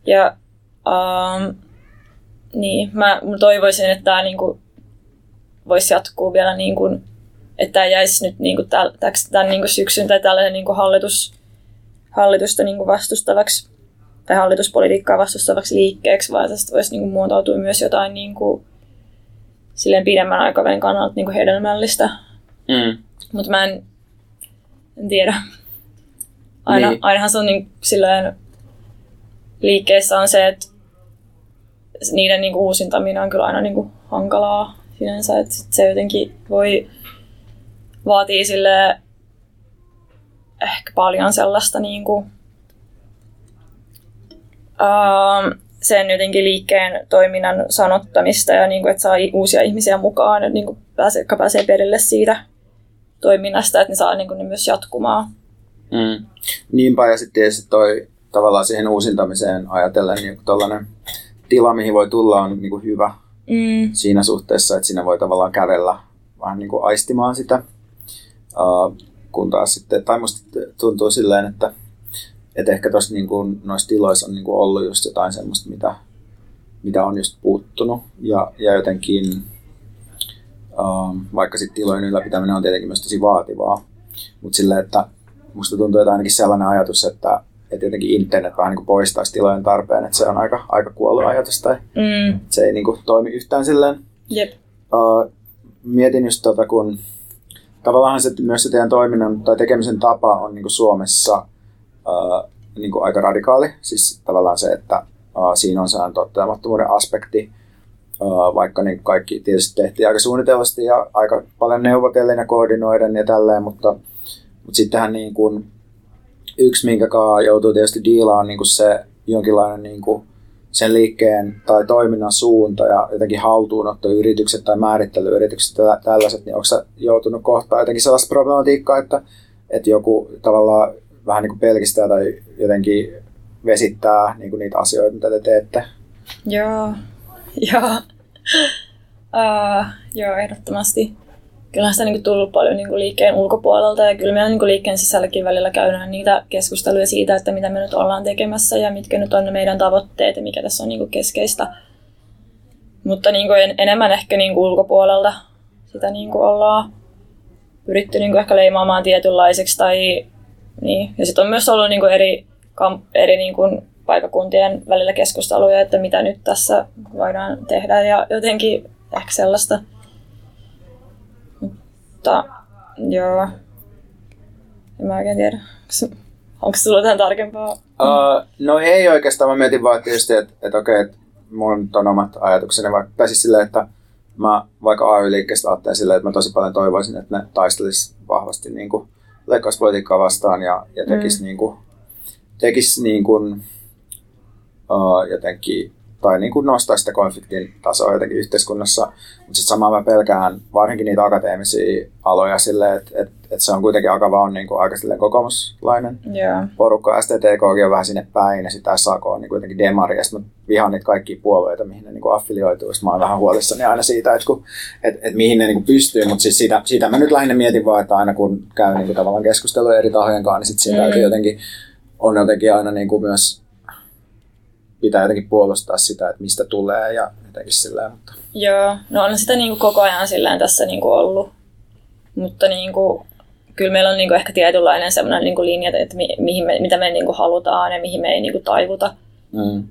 Ja um, niin, mä, mä toivoisin, että tämä niin kuin, voisi jatkuu vielä, niin kuin, että tämä jäisi nyt niin kuin, tämän, tämän niin kuin syksyn tai tällainen niin kuin hallitus, hallitusta niin kuin vastustavaksi tai hallituspolitiikkaa vastustavaksi liikkeeksi, vaan tästä voisi niin kuin, muotoutua myös jotain niin kuin, silleen pidemmän aikavälin kannalta niin kuin hedelmällistä. Mm. Mutta mä en, en tiedä. Aina, niin. Ainahan se on niin, silleen, liikkeessä on se, että niiden niin kuin, uusintaminen on kyllä aina niin kuin, hankalaa sinänsä, että sit se jotenkin voi vaatii sille ehkä paljon sellaista niin kuin, uh, sen jotenkin liikkeen toiminnan sanottamista ja niin kuin, että saa uusia ihmisiä mukaan, että niin kuin pääsee, jotka pääsee perille siitä toiminnasta, että ne saa niin kuin, ne myös jatkumaan. Mm. Niinpä, ja sitten tietysti toi tavallaan siihen uusintamiseen ajatellen niin tällainen tila, mihin voi tulla, on niin kuin hyvä mm. siinä suhteessa, että siinä voi tavallaan kävellä vähän niin kuin aistimaan sitä. Uh, kun taas sitten, tai musta tuntuu silleen, että, että ehkä tuossa niin kuin, noissa tiloissa on niin kuin ollut just jotain semmoista, mitä, mitä on just puuttunut. Ja, ja jotenkin, uh, vaikka sitten tilojen ylläpitäminen on tietenkin myös tosi vaativaa, mutta silleen, että musta tuntuu, että ainakin sellainen ajatus, että, että jotenkin internet vähän niin poistaisi tilojen tarpeen, että se on aika, aika kuollut ajatus tai mm. se ei niin kuin toimi yhtään silleen. Jep. Uh, mietin just tota, kun tavallaan se, myös se teidän toiminnan tai tekemisen tapa on niin kuin Suomessa uh, niin kuin aika radikaali. Siis tavallaan se, että uh, siinä on sään tottelemattomuuden aspekti, uh, vaikka niin kaikki tietysti tehtiin aika suunnitelmasti ja aika paljon neuvotellen ja koordinoiden ja tälleen, mutta, mutta sittenhän niin kuin, yksi, minkä joutuu tietysti diilaan niin kuin se jonkinlainen niin kuin sen liikkeen tai toiminnan suunta ja jotenkin haltuunottoyritykset tai määrittelyyritykset ja tällaiset, niin onko sä joutunut kohtaan jotenkin sellaista problematiikkaa, että, että joku tavallaan vähän niin kuin pelkistää tai jotenkin vesittää niin kuin niitä asioita, mitä te teette? Joo, [LAUGHS] joo. Uh, joo, ehdottomasti kyllähän sitä niin tullut paljon niin liikkeen ulkopuolelta ja kyllä meillä niin liikkeen sisälläkin välillä käydään niitä keskusteluja siitä, että mitä me nyt ollaan tekemässä ja mitkä nyt on ne meidän tavoitteet ja mikä tässä on niin keskeistä. Mutta niin en, enemmän ehkä niin ulkopuolelta sitä niin ollaan pyritty niin ehkä leimaamaan tietynlaiseksi. Tai, niin. Ja sitten on myös ollut niin eri, eri niin paikakuntien välillä keskusteluja, että mitä nyt tässä voidaan tehdä ja jotenkin ehkä sellaista mutta joo, en mä oikein tiedä. [LAUGHS] Onko sulla jotain tarkempaa? Uh, no ei oikeastaan. Mä mietin vaan tietysti, että, että okei, että mulla on omat ajatukseni. Vaikka, tai siis silleen, että mä vaikka AY-liikkeestä ajattelen silleen, että mä tosi paljon toivoisin, että ne taistelis vahvasti niin kuin leikkauspolitiikkaa vastaan ja, ja tekis, mm. niin kuin, tekis niin kuin, uh, jotenkin tai niin kuin nostaa sitä konfliktin tasoa jotenkin yhteiskunnassa. Mutta sitten samaan mä pelkään varsinkin niitä akateemisia aloja silleen, että et, et se on kuitenkin Akava on niin kuin aika silleen kokoomuslainen yeah. porukka. STTK on vähän sinne päin ja sitten SAK on niin kuitenkin demari. Ja sitten mä vihaan niitä kaikkia puolueita, mihin ne niin kuin affilioituu. Sitten mä oon vähän huolissani aina siitä, että kun, et, et mihin ne niin kuin pystyy. Mutta siis siitä, siitä mä nyt lähinnä mietin vaan, että aina kun käy niin kuin tavallaan keskustelua eri tahojen kanssa, niin sitten siinä mm. jotenkin, on jotenkin aina niin kuin myös pitää jotenkin puolustaa sitä, että mistä tulee ja jotenkin sillä mutta... Joo, no on sitä niin kuin koko ajan sillä tässä niin kuin ollut. Mutta niin kuin, kyllä meillä on niin kuin ehkä tietynlainen sellainen niin kuin linja, että mi, mihin me, mitä me niin kuin halutaan ja mihin me ei niin kuin taivuta. Mm.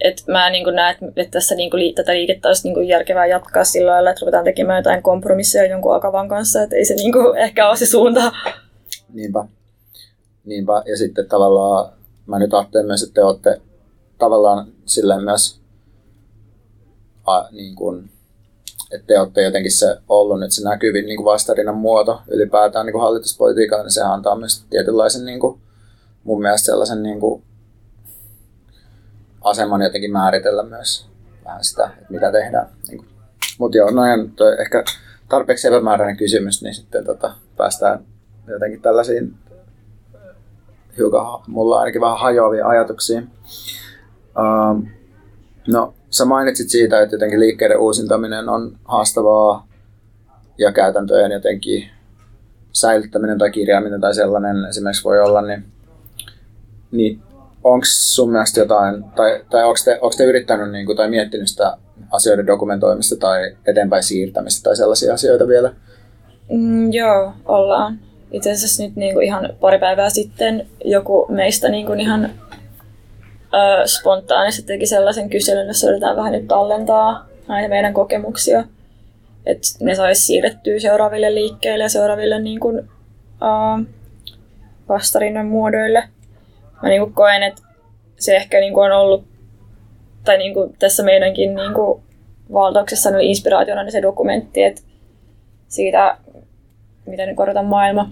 Et mä niin kuin näen, että tässä niin kuin, tätä liikettä olisi niin kuin järkevää jatkaa sillä lailla, että ruvetaan tekemään jotain kompromisseja jonkun akavan kanssa, että ei se niin kuin [LAUGHS] ehkä ole se suunta. Niinpä. Niinpä. Ja sitten tavallaan mä nyt ajattelen myös, että te olette tavallaan silleen myös, a, niin kuin, että te olette jotenkin se ollut nyt se näkyvin niin kuin vastarinnan muoto ylipäätään niin kuin niin se antaa myös tietynlaisen niin kuin, mun mielestä sellaisen niin kuin, aseman jotenkin määritellä myös vähän sitä, että mitä tehdään. Niin Mutta joo, noin toi ehkä tarpeeksi epämääräinen kysymys, niin sitten tota, päästään jotenkin tällaisiin hiukan, mulla ainakin vähän hajoavia ajatuksia. Um, no, sä mainitsit siitä, että jotenkin liikkeiden uusintaminen on haastavaa ja käytäntöjen jotenkin säilyttäminen tai kirjaaminen tai sellainen esimerkiksi voi olla, niin, niin onko sun mielestä jotain, tai, tai onko te, te yrittänyt niin kuin, tai miettinyt sitä asioiden dokumentoimista tai eteenpäin siirtämistä tai sellaisia asioita vielä? Mm, joo, ollaan. Itse asiassa nyt niin kuin ihan pari päivää sitten joku meistä niin kuin ihan ö, spontaanisti teki sellaisen kyselyn, jossa yritetään vähän nyt tallentaa näitä meidän kokemuksia. Että ne saisi siirrettyä seuraaville liikkeille ja seuraaville niin kuin, ö, vastarinnan muodoille. Mä niin kuin koen, että se ehkä niin kuin on ollut, tai niin kuin tässä meidänkin niin kuin valtauksessa oli inspiraationa niin se dokumentti, että siitä, miten korjataan maailma.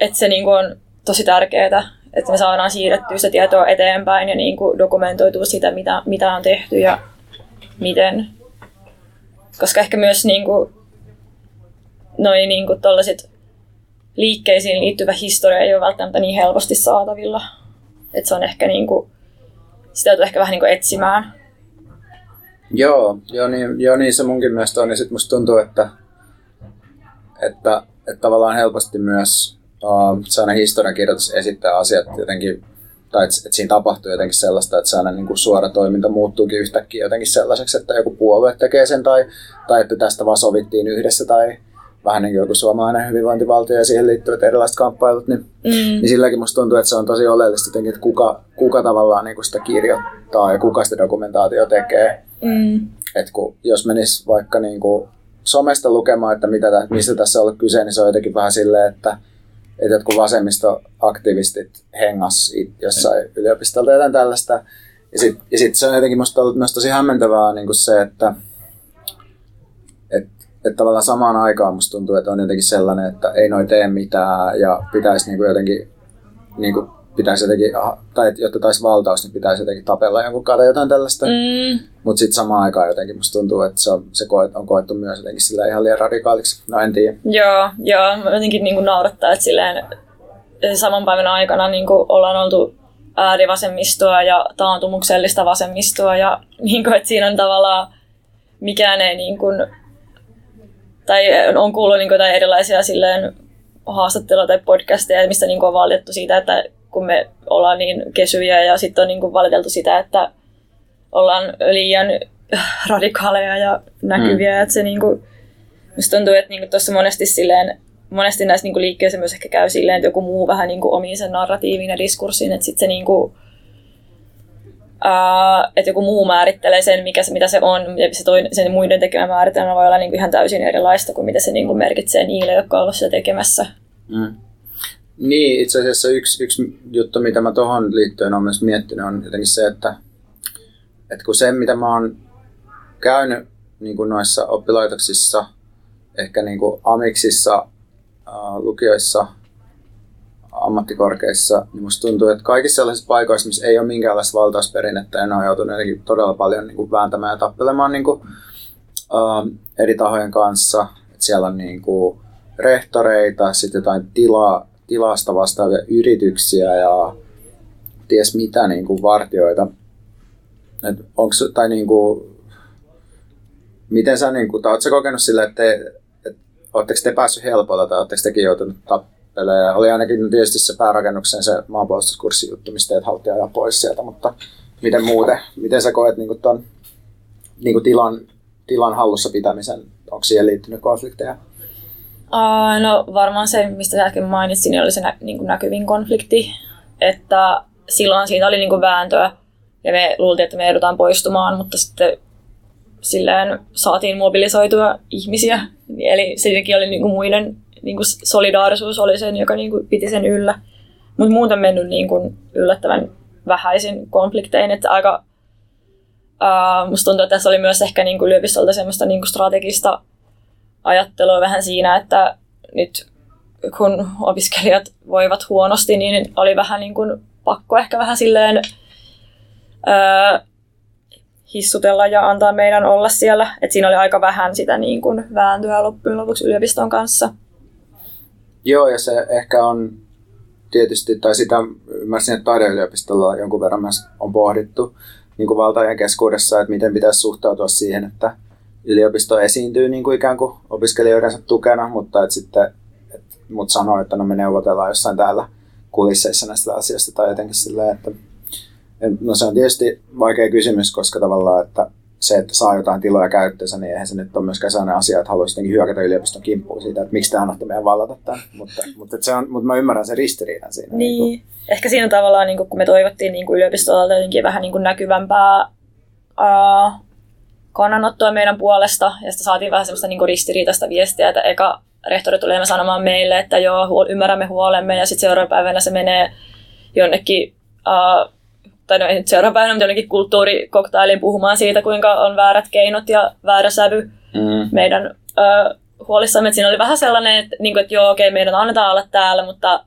Että se niin kuin on tosi tärkeää, että me saadaan siirrettyä sitä tietoa eteenpäin ja niin kuin dokumentoitua sitä, mitä, mitä on tehty ja miten. Koska ehkä myös niin kuin, noin niin kuin liikkeisiin liittyvä historia ei ole välttämättä niin helposti saatavilla. Että se on ehkä niin kuin, sitä joutuu ehkä vähän niin kuin etsimään. Joo, joo niin, joo, niin se munkin mielestä on. Ja sitten musta tuntuu, että, että, että tavallaan helposti myös uh, sellainen historiankirjoitus esittää asiat jotenkin, tai että, että siinä tapahtuu jotenkin sellaista, että sellainen niin kuin suora toiminta muuttuukin yhtäkkiä jotenkin sellaiseksi, että joku puolue tekee sen, tai, tai että tästä vaan sovittiin yhdessä, tai vähän niin kuin joku suomalainen hyvinvointivaltio ja siihen liittyvät erilaiset kamppailut, niin, mm. niin silläkin musta tuntuu, että se on tosi oleellista jotenkin, että kuka, kuka tavallaan niin kuin sitä kirjoittaa ja kuka sitä dokumentaatio tekee. Mm. Että kun, jos menisi vaikka niin kuin somesta lukemaan, että mitä, mistä tässä on ollut kyse, niin se on jotenkin vähän silleen, että että jotkut vasemmistoaktivistit hengas jossain yliopistolta tai jotain tällaista. Ja sitten sit se on jotenkin musta ollut myös tosi hämmentävää niin kuin se, että et, et tavallaan samaan aikaan musta tuntuu, että on jotenkin sellainen, että ei noin tee mitään ja pitäisi niin kuin jotenkin niin kuin pitäisi jotenkin, tai että jotta taisi valtaus, niin pitäisi jotenkin tapella jonkun tai jotain tällaista. Mm. Mutta sitten samaan aikaan jotenkin musta tuntuu, että se on, se koet, on koettu myös jotenkin sillä ihan liian radikaaliksi. No en tiedä. Joo, joo. Jotenkin niin kuin naurattaa, että silleen saman päivän aikana niin kuin ollaan oltu äärivasemmistoa ja taantumuksellista vasemmistoa ja [LAUGHS] niin kuin, että siinä on tavallaan mikään ei niin kuin, tai on kuullut niin kuin, tai erilaisia silleen haastatteluja tai podcasteja, mistä niin kuin on valitettu siitä, että kun me ollaan niin kesyjä ja sitten on niin kuin valiteltu sitä, että ollaan liian [LAUGHS] radikaaleja ja näkyviä. Mm. Että se niin kuin, musta tuntuu, että niin tuossa monesti silleen, monesti näissä niin kuin liikkeissä myös ehkä käy silleen, että joku muu vähän niin kuin omiin sen narratiivin ja diskurssin, että sitten se niin kuin, Uh, että joku muu määrittelee sen, mikä se, mitä se on, ja se toinen, sen muiden tekemä määritelmä voi olla niin kuin ihan täysin erilaista kuin mitä se niin kuin merkitsee niille, jotka ovat sitä tekemässä. Mm. Niin, itse asiassa yksi, yksi juttu, mitä mä tuohon liittyen olen myös miettinyt, on jotenkin se, että, että kun se, mitä mä oon käynyt niin kuin noissa oppilaitoksissa, ehkä niin kuin amiksissa, lukioissa, ammattikorkeissa, niin musta tuntuu, että kaikissa sellaisissa paikoissa, missä ei ole minkäänlaista valtausperinnettä, ja ne on joutunut todella paljon niin kuin vääntämään ja tappelemaan niin kuin, uh, eri tahojen kanssa. Et siellä on niin kuin, rehtoreita, sitten jotain tila, tilasta vastaavia yrityksiä ja ties mitä niin kuin vartioita. Et onks, tai niin kuin, miten sä, niin kuin, ootko kokenut sille, että te, et, te päässyt helpolla tai ootteko tekin joutunut tappelemaan? Oli ainakin tietysti se päärakennuksen se maanpuolustuskurssi juttu, mistä teet haluttiin ajaa pois sieltä, mutta miten muuten? Miten sä koet niin kuin ton, niin kuin tilan, tilan hallussa pitämisen? Onko siihen liittynyt konflikteja? Uh, no varmaan se, mistä äsken mainitsin, niin oli se nä- niin kuin näkyvin konflikti. Että silloin siitä oli niin kuin vääntöä ja me luultiin, että me joudutaan poistumaan, mutta sitten silleen saatiin mobilisoitua ihmisiä. Eli siinäkin oli niin kuin muiden niin kuin solidaarisuus oli sen, joka niin kuin piti sen yllä. Mutta muuten mennyt niin kuin yllättävän vähäisin konfliktein, että aika Uh, musta tuntuu, että tässä oli myös ehkä niin kuin yliopistolta semmoista niin kuin strategista ajattelua vähän siinä, että nyt kun opiskelijat voivat huonosti, niin oli vähän niin kuin pakko ehkä vähän silleen öö, hissutella ja antaa meidän olla siellä. Et siinä oli aika vähän sitä niin kuin vääntöä loppujen lopuksi yliopiston kanssa. Joo, ja se ehkä on tietysti, tai sitä ymmärsin, että taideyliopistolla jonkun verran myös on pohdittu niin kuin valtajan keskuudessa, että miten pitäisi suhtautua siihen, että yliopisto esiintyy niin kuin ikään kuin opiskelijoidensa tukena, mutta että sitten et, mut sanoo, että no me neuvotellaan jossain täällä kulisseissa näistä asioista tai jotenkin silleen, että no se on tietysti vaikea kysymys, koska tavallaan, että se, että saa jotain tiloja käyttöönsä, niin eihän se nyt ole myöskään sellainen asia, että haluaisi jotenkin hyökätä yliopiston kimppuun siitä, että miksi te annatte meidän vallata tämän. Mutta, mutta, se on, mutta mä ymmärrän sen ristiriidan siinä. Niin. niin kuin. Ehkä siinä tavallaan, niin kuin, kun me toivottiin niin yliopistolta jotenkin vähän niin kuin näkyvämpää uh, kannanottoa meidän puolesta, ja sitten saatiin vähän semmoista niin ristiriitaista viestiä, että eka rehtori tulee sanomaan meille, että joo, huol- ymmärrämme huolemme, ja sitten seuraavana päivänä se menee jonnekin, uh, tai no ei nyt seuraavana päivänä, mutta jonnekin kulttuurikoktailiin puhumaan siitä, kuinka on väärät keinot ja väärä sävy mm. meidän uh, huolissamme. Et siinä oli vähän sellainen, että, niin kuin, että joo, okei, meidän annetaan olla täällä, mutta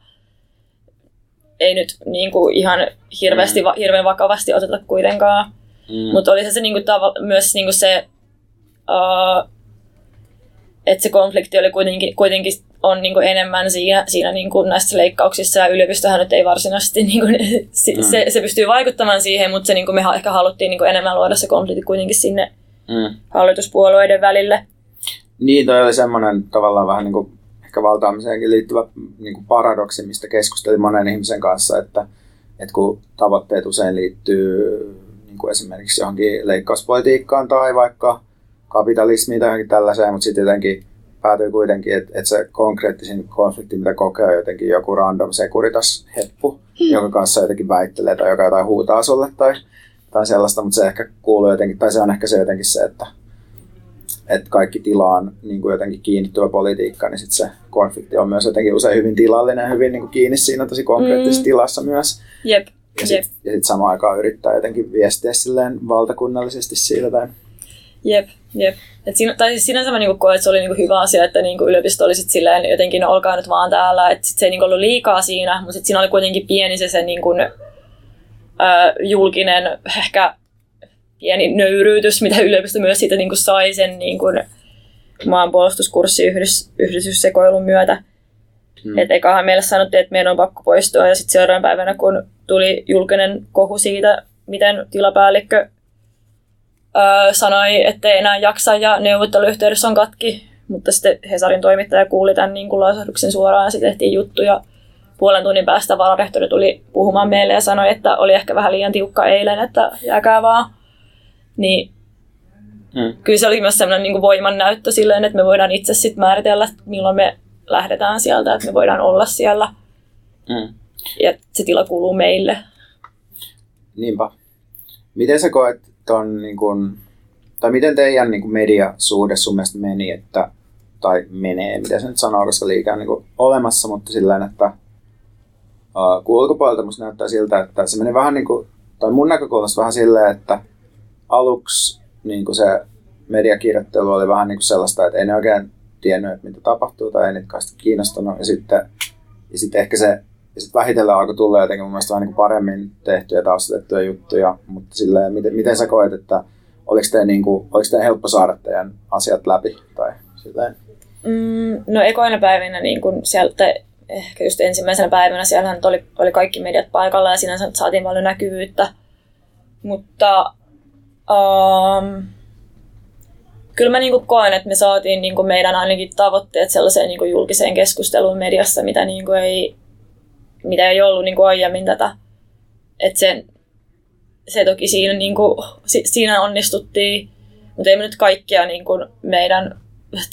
ei nyt niin kuin, ihan hirveästi, mm. hirveän vakavasti oteta kuitenkaan. Mm. Mutta oli se, se niinku, tava, myös niinku se, uh, että se konflikti oli kuitenkin, kuitenkin on niinku enemmän siinä, siinä niinku näissä leikkauksissa ja yliopistohan nyt ei varsinaisesti, niinku, [LAUGHS] se, mm. se, se pystyy vaikuttamaan siihen, mutta se niinku, me ehkä haluttiin niinku enemmän luoda se konflikti kuitenkin sinne mm. hallituspuolueiden välille. Niin, toi oli semmoinen tavallaan vähän niin kuin ehkä valtaamiseenkin liittyvä niin kuin paradoksi, mistä keskustelin monen ihmisen kanssa, että, että kun tavoitteet usein liittyy niin kuin esimerkiksi johonkin leikkauspolitiikkaan tai vaikka kapitalismiin tai johonkin tällaiseen, mutta sitten jotenkin päätyy kuitenkin, että, että se konkreettisin konflikti, mitä kokee, on jotenkin joku random sekuritas heppu, hmm. jonka kanssa jotenkin väittelee tai joka jotain huutaa sulle tai, tai sellaista, mutta se ehkä kuuluu jotenkin, tai se on ehkä se jotenkin se, että, että kaikki tilaan niin kuin jotenkin kiinnittyvä politiikka, niin sitten se konflikti on myös jotenkin usein hyvin tilallinen ja hyvin niin kuin kiinni siinä tosi konkreettisessa mm. tilassa myös. Jep. Ja sitten sit samaan aikaan yrittää jotenkin viestiä silleen valtakunnallisesti. Tai... Jep, jep. Et siinä, tai siis sinänsä mä niinku koen, että se oli niinku hyvä asia, että niinku yliopisto oli sit silleen jotenkin, no olkaa nyt vaan täällä. Että sit se ei niinku ollut liikaa siinä, mutta sit siinä oli kuitenkin pieni se, se niinku, ö, julkinen ehkä pieni nöyryytys, mitä yliopisto myös siitä niinku sai sen niinku maanpuolustuskurssi yhdys, yhdistyssekoilun myötä. Hmm. Että ekahan meille sanottiin, että meidän on pakko poistua ja sitten seuraavana päivänä, kun tuli julkinen kohu siitä, miten tilapäällikkö öö, sanoi, että ei enää jaksa ja neuvotteluyhteydessä on katki, mutta sitten Hesarin toimittaja kuuli tämän niin kuin lausahduksen suoraan ja sitten tehtiin juttu ja puolen tunnin päästä vararehtori tuli puhumaan meille ja sanoi, että oli ehkä vähän liian tiukka eilen, että jääkää vaan. Niin mm. kyllä se oli myös sellainen niin voiman näyttö silleen, että me voidaan itse sitten määritellä, milloin me lähdetään sieltä, että me voidaan olla siellä. Mm. Ja se tila kuuluu meille. Niinpä. Miten sä koet ton, niin kun, tai miten teidän niin mediasuhde sun mielestä meni, että, tai menee, mitä se nyt sanoo, koska liikaa niin olemassa, mutta sillä että uh, kun ulkopuolelta musta näyttää siltä, että se meni vähän niin kuin, tai mun näkökulmasta vähän silleen, että aluksi niin kuin se mediakirjoittelu oli vähän niin kuin sellaista, että ei ne oikein tiennyt, että mitä tapahtuu tai ei niitä kiinnostunut. Ja sitten, ja sitten ehkä se ja sitten vähitellen alkoi tulla jotenkin mun mielestä vähän niin kuin paremmin tehtyjä taustatettuja juttuja, mutta silleen, miten, miten sä koet, että oliko teidän, niin kuin, oliko teidän helppo saada teidän asiat läpi? Tai silleen? Mm, no ekoina päivinä niin kun sieltä, ehkä just ensimmäisenä päivänä siellähän oli, oli kaikki mediat paikalla ja sinänsä saatiin paljon näkyvyyttä. Mutta um, kyllä mä niin koen, että me saatiin niin meidän ainakin tavoitteet sellaiseen niin julkiseen keskusteluun mediassa, mitä, niin ei, mitä ei ollut niin aiemmin tätä. Että se, se toki siinä, niin kuin, siinä onnistuttiin, mutta ei me nyt kaikkia niin kuin meidän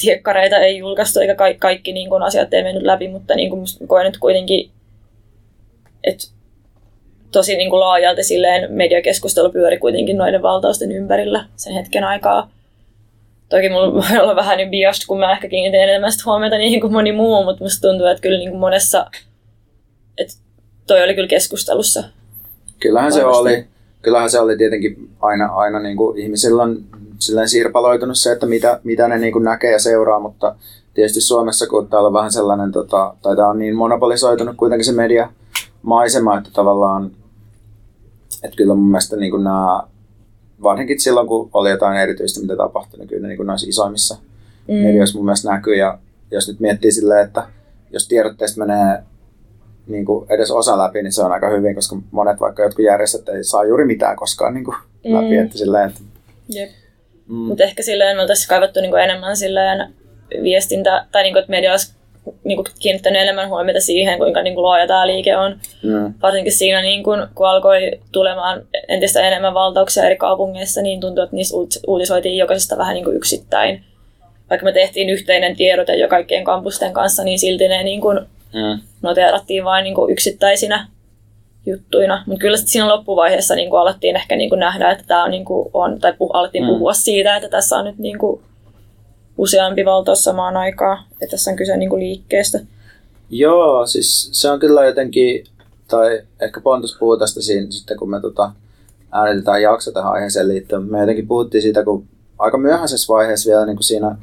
tiekkareita ei julkaistu, eikä kaikki, kaikki niin kuin, asiat ei mennyt läpi, mutta niin kuin, koen nyt kuitenkin, että tosi niin kuin laajalti silleen mediakeskustelu pyöri kuitenkin noiden valtausten ympärillä sen hetken aikaa. Toki mulla [LAUGHS] voi olla vähän niin biased, kun mä ehkä kiinnitin enemmän huomiota niihin kuin moni muu, mutta musta tuntuu, että kyllä niin kuin monessa, että toi oli kyllä keskustelussa. Kyllähän se oli. Kyllähän se oli tietenkin aina, aina niin kuin ihmisillä on silleen sirpaloitunut se, että mitä, mitä ne niin kuin näkee ja seuraa, mutta tietysti Suomessa, kun täällä on vähän sellainen, tota, tai tämä on niin monopolisoitunut kuitenkin se media maisema, että tavallaan, että kyllä mun mielestä niin kuin nämä, varsinkin silloin, kun oli jotain erityistä, mitä tapahtui, niin kyllä ne niin kuin näissä isoimmissa mm. medioissa mun mielestä näkyy, ja jos nyt miettii silleen, että jos tiedotteista menee niin kuin edes osa läpi, niin se on aika hyvin, koska monet vaikka jotkut järjestöt ei saa juuri mitään koskaan niin kuin läpi, mm. että silleen, että Jep. Mm. Mutta ehkä silleen me oltaisiin kaivattu niinku enemmän silleen viestintä, tai niinku, että media olisi niinku kiinnittänyt enemmän huomiota siihen, kuinka niinku laaja tämä liike on. Mm. Varsinkin siinä, niinku, kun alkoi tulemaan entistä enemmän valtauksia eri kaupungeissa, niin tuntui, että niistä uutisoitiin jokaisesta vähän niinku yksittäin. Vaikka me tehtiin yhteinen tiedote jo kaikkien kampusten kanssa, niin silti ne niinku mm. noteerattiin vain niinku yksittäisinä juttuina. Mutta kyllä siinä loppuvaiheessa niin kuin alettiin ehkä niin kuin nähdä, että tämä on, niin kuin on tai puh- alettiin mm. puhua siitä, että tässä on nyt niin kuin useampi valtaus samaan aikaan, että tässä on kyse niin kuin liikkeestä. Joo, siis se on kyllä jotenkin, tai ehkä Pontus puhuu tästä siinä sitten, kun me tota, äänitetään jakso tähän aiheeseen liittyen. Me jotenkin puhuttiin siitä, kun aika myöhäisessä vaiheessa vielä niin kuin siinä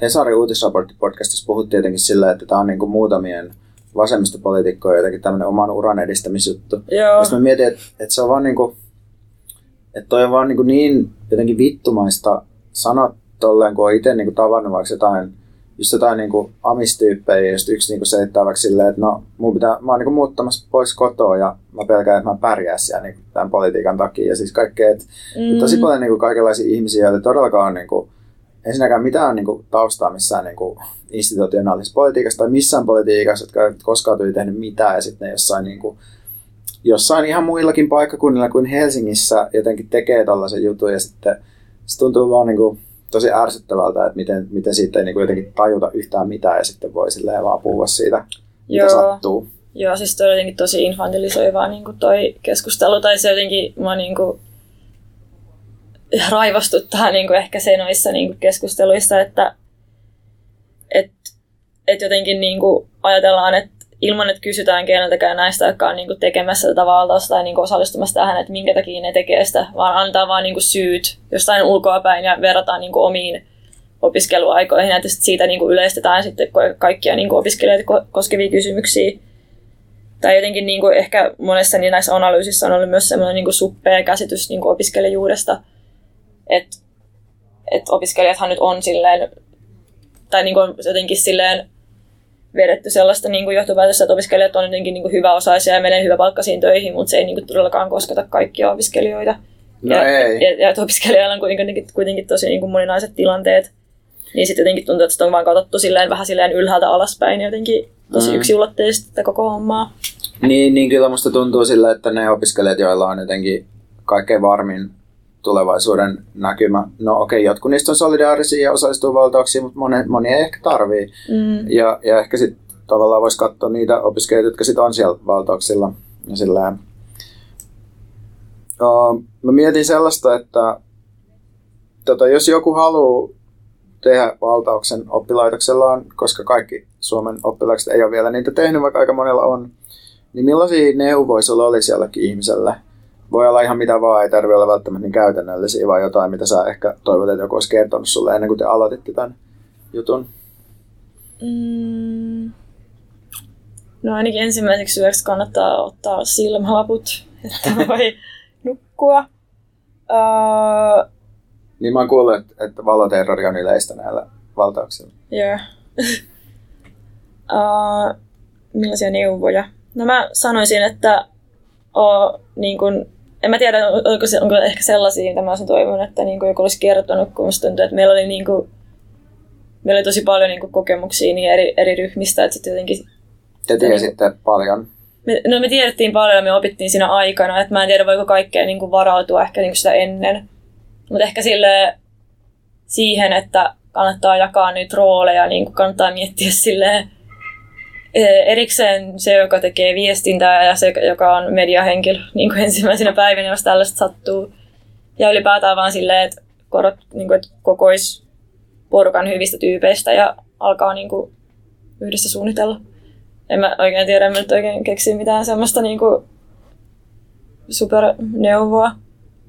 Hesarin uutisraportti podcastissa puhuttiin jotenkin sillä, että tämä on niin kuin muutamien vasemmistopolitiikkoja jotenkin tämmöinen oman uran edistämisjuttu. Joo. Sitten mä mietin, että, että se on vaan niinku, että toi on vaan niinku niin jotenkin vittumaista sanoa tolleen, kun on itse niinku tavannut vaikka jotain, just jotain niinku amistyyppejä, ja yksi niinku selittää vaikka silleen, että no, mun pitää, mä oon niinku muuttamassa pois kotoa, ja mä pelkään, että mä pärjää siellä niinku tämän politiikan takia, ja siis kaikkea, että mm. tosi paljon niinku kaikenlaisia ihmisiä, joita todellakaan on niinku, ensinnäkään mitään niin kuin, taustaa missään niin kuin, institutionaalisessa politiikassa tai missään politiikassa, jotka eivät koskaan tuli tehnyt mitään ja sitten ne jossain, niin kuin, jossain ihan muillakin paikkakunnilla kuin Helsingissä jotenkin tekee tällaisen jutun ja sitten se tuntuu vaan niin kuin, tosi ärsyttävältä, että miten, miten siitä ei niin kuin, jotenkin tajuta yhtään mitään ja sitten voi silleen vaan puhua siitä, mitä Joo. sattuu. Joo, siis toi jotenkin tosi infantilisoivaa niin kuin toi keskustelu, tai se jotenkin, mä niin kuin, raivostuttaa niin kuin ehkä se noissa niin kuin keskusteluissa, että et, et jotenkin niin kuin ajatellaan, että ilman, että kysytään keneltäkään näistä, jotka on niin kuin tekemässä tätä valtausta tai niin kuin osallistumassa tähän, että minkä takia ne tekee sitä, vaan annetaan vaan niin kuin syyt jostain ulkoapäin ja verrataan niin kuin omiin opiskeluaikoihin, että siitä niin kuin yleistetään sitten kaikkia niin kuin opiskelijoita koskevia kysymyksiä. Tai jotenkin niin kuin ehkä monessa niin näissä analyysissä on ollut myös semmoinen niin suppea käsitys niin kuin opiskelijuudesta, että et opiskelijathan nyt on silleen, tai niin kuin jotenkin silleen vedetty sellaista niin kuin johtopäätöstä, että opiskelijat on jotenkin niin kuin hyväosaisia ja menee palkkasiin töihin, mutta se ei niin kuin todellakaan kosketa kaikkia opiskelijoita. No ja, ei. Ja, ja että opiskelijoilla on kuitenkin, kuitenkin tosi niin kuin moninaiset tilanteet. Niin sitten jotenkin tuntuu, että sitä on vaan katsottu silleen, vähän silleen ylhäältä alaspäin jotenkin tosi mm. yksinulotteisesti koko hommaa. Niin, niin kyllä musta tuntuu sillä, että ne opiskelijat, joilla on jotenkin kaikkein varmin tulevaisuuden näkymä. No okei, okay, jotkut niistä on solidaarisia ja osallistuu valtauksiin, mutta moni, moni ei ehkä tarvii. Mm. Ja, ja ehkä sitten tavallaan voisi katsoa niitä opiskelijoita, jotka sitten on siellä valtauksilla. Ja sillä, uh, mä mietin sellaista, että tota, jos joku haluaa tehdä valtauksen oppilaitoksellaan, koska kaikki Suomen oppilaitokset ei ole vielä niitä tehnyt, vaikka aika monella on, niin millaisia neuvoja sulla olisi jollekin ihmiselle – voi olla ihan mitä vaan, ei tarvitse olla välttämättä niin käytännöllisiä, vaan jotain, mitä sä ehkä toivot, että joku olisi kertonut sulle ennen kuin te aloititte tämän jutun. Mm. No ainakin ensimmäiseksi yöksi kannattaa ottaa silmälaput, [LAUGHS] että voi nukkua. Uh, niin mä oon kuullut, että, että valoterrori on yleistä näillä valtauksilla. Joo. uh, millaisia neuvoja? No mä sanoisin, että o, niin kun, en mä tiedä, onko, se, onko ehkä sellaisia, mitä mä olisin toivonut, että niin joku olisi kertonut, kun musta tuntuu, että meillä oli, niin kun, meillä oli tosi paljon niin kun, kokemuksia niin eri, eri ryhmistä, että sitten jotenkin... Te tiesitte niin, paljon. Me, no me tiedettiin paljon ja me opittiin siinä aikana, että mä en tiedä voiko kaikkea niin kuin varautua ehkä niin kuin sitä ennen. Mutta ehkä sille siihen, että kannattaa jakaa nyt rooleja, niin kuin kannattaa miettiä silleen, erikseen se, joka tekee viestintää ja se, joka on mediahenkilö [LAUGHS] niin kuin ensimmäisenä päivinä, jos tällaista sattuu. Ja ylipäätään vaan silleen, että, korot, niin kuin, että kokois porukan hyvistä tyypeistä ja alkaa niin kuin, yhdessä suunnitella. En mä oikein tiedä, en mä nyt oikein keksi mitään semmoista niin kuin, superneuvoa,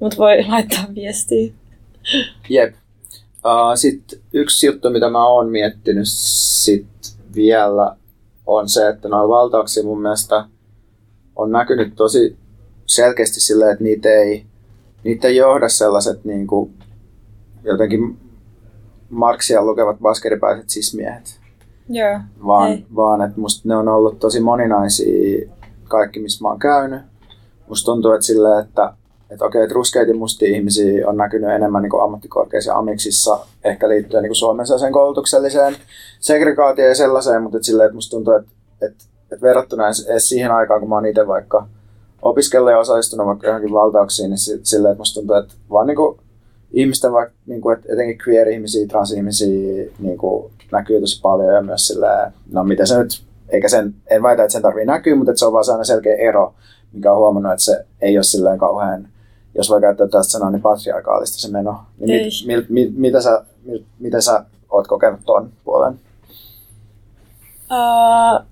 mutta voi [LAUGHS] laittaa viestiä. Jep. Uh, Sitten yksi juttu, mitä mä oon miettinyt sit vielä, on se, että noilla valtauksilla mun mielestä on näkynyt tosi selkeästi sillä, että niitä ei, niitä ei johda sellaiset niin kuin, jotenkin Marksia lukevat baskeripäiset sismiehet. Joo, vaan, vaan että musta ne on ollut tosi moninaisia kaikki, missä mä oon käynyt. Musta tuntuu, että sillä, että että okei, että ruskeita mustia ihmisiä on näkynyt enemmän niin ammattikorkeissa amiksissa, ehkä liittyen niin Suomen sen koulutukselliseen segregaatioon ja sellaiseen, mutta että silleen, että musta tuntuu, että, että, että verrattuna edes siihen aikaan, kun mä oon itse vaikka opiskellut ja osallistunut vaikka johonkin valtauksiin, niin silleen, että musta tuntuu, että vaan niin kuin ihmisten, vaikka niin kuin, että etenkin queer-ihmisiä, trans-ihmisiä niin kuin, näkyy tosi paljon ja myös silleen, no miten se nyt, eikä sen, en väitä, että sen tarvii näkyä, mutta että se on vaan sellainen selkeä ero, mikä on huomannut, että se ei ole silleen kauhean jos voi käyttää tästä sanaa, niin patriarkaalista se meno. Niin mit, mit, mit, mitä, sä, mit, miten sä oot kokenut tuon puolen? Uh,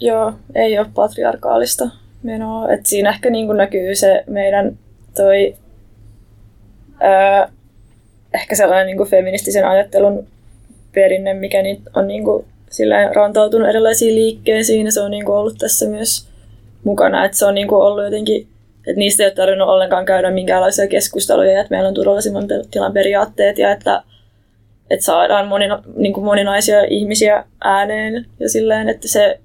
joo, ei ole patriarkaalista menoa. Et siinä ehkä niin näkyy se meidän toi, uh, ehkä sellainen niin feministisen ajattelun perinne, mikä nyt on niin kuin, silleen rantautunut erilaisiin liikkeisiin. Se on niin ollut tässä myös mukana. Et se on niin ollut jotenkin että niistä ei ole tarvinnut ollenkaan käydä minkäänlaisia keskusteluja, että meillä on turvallisimman tilan periaatteet ja että, että saadaan monina, niin kuin moninaisia ihmisiä ääneen ja silleen, että se,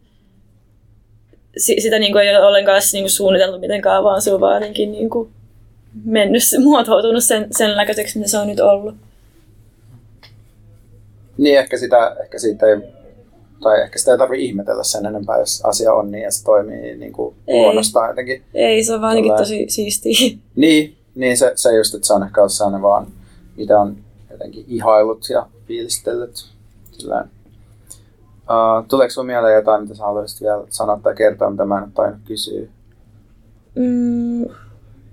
sitä niin kuin ei ole ollenkaan niin kuin suunniteltu mitenkään, vaan se on vaan jotenkin niin kuin mennyt, muotoutunut sen, sen näköiseksi, mitä se on nyt ollut. Niin, ehkä, sitä, ehkä siitä ei tai ehkä sitä ei tarvitse ihmetellä sen enempää, jos asia on niin ja se toimii niin kuin ei. luonnostaan jotenkin. Ei, se on vaan ainakin tosi siistiä. [LAUGHS] Niin, niin se, se just, että se on ehkä ollut sellainen vaan, mitä on jotenkin ihailut ja fiilistellyt. Uh, tuleeko sinulle mieleen jotain, mitä sä haluaisit vielä sanoa tai kertoa, mitä mä en ole tainnut kysyä? Mm,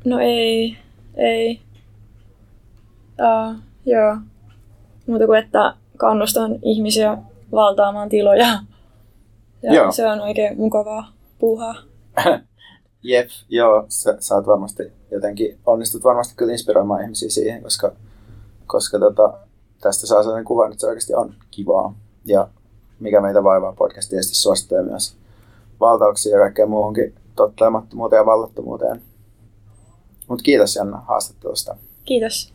no ei, ei. Uh, joo. Muuta kuin, että kannustan ihmisiä valtaamaan tiloja. Ja joo. se on oikein mukavaa puuhaa. [LAUGHS] Jep, joo, sä, sä oot varmasti jotenkin, onnistut varmasti kyllä inspiroimaan ihmisiä siihen, koska, koska tota, tästä saa sellainen kuva, että se oikeasti on kivaa. Ja mikä meitä vaivaa podcast tietysti suosittelee myös valtauksia ja kaikkea muuhunkin tottelemattomuuteen ja vallattomuuteen. Mutta kiitos Janna haastattelusta. Kiitos.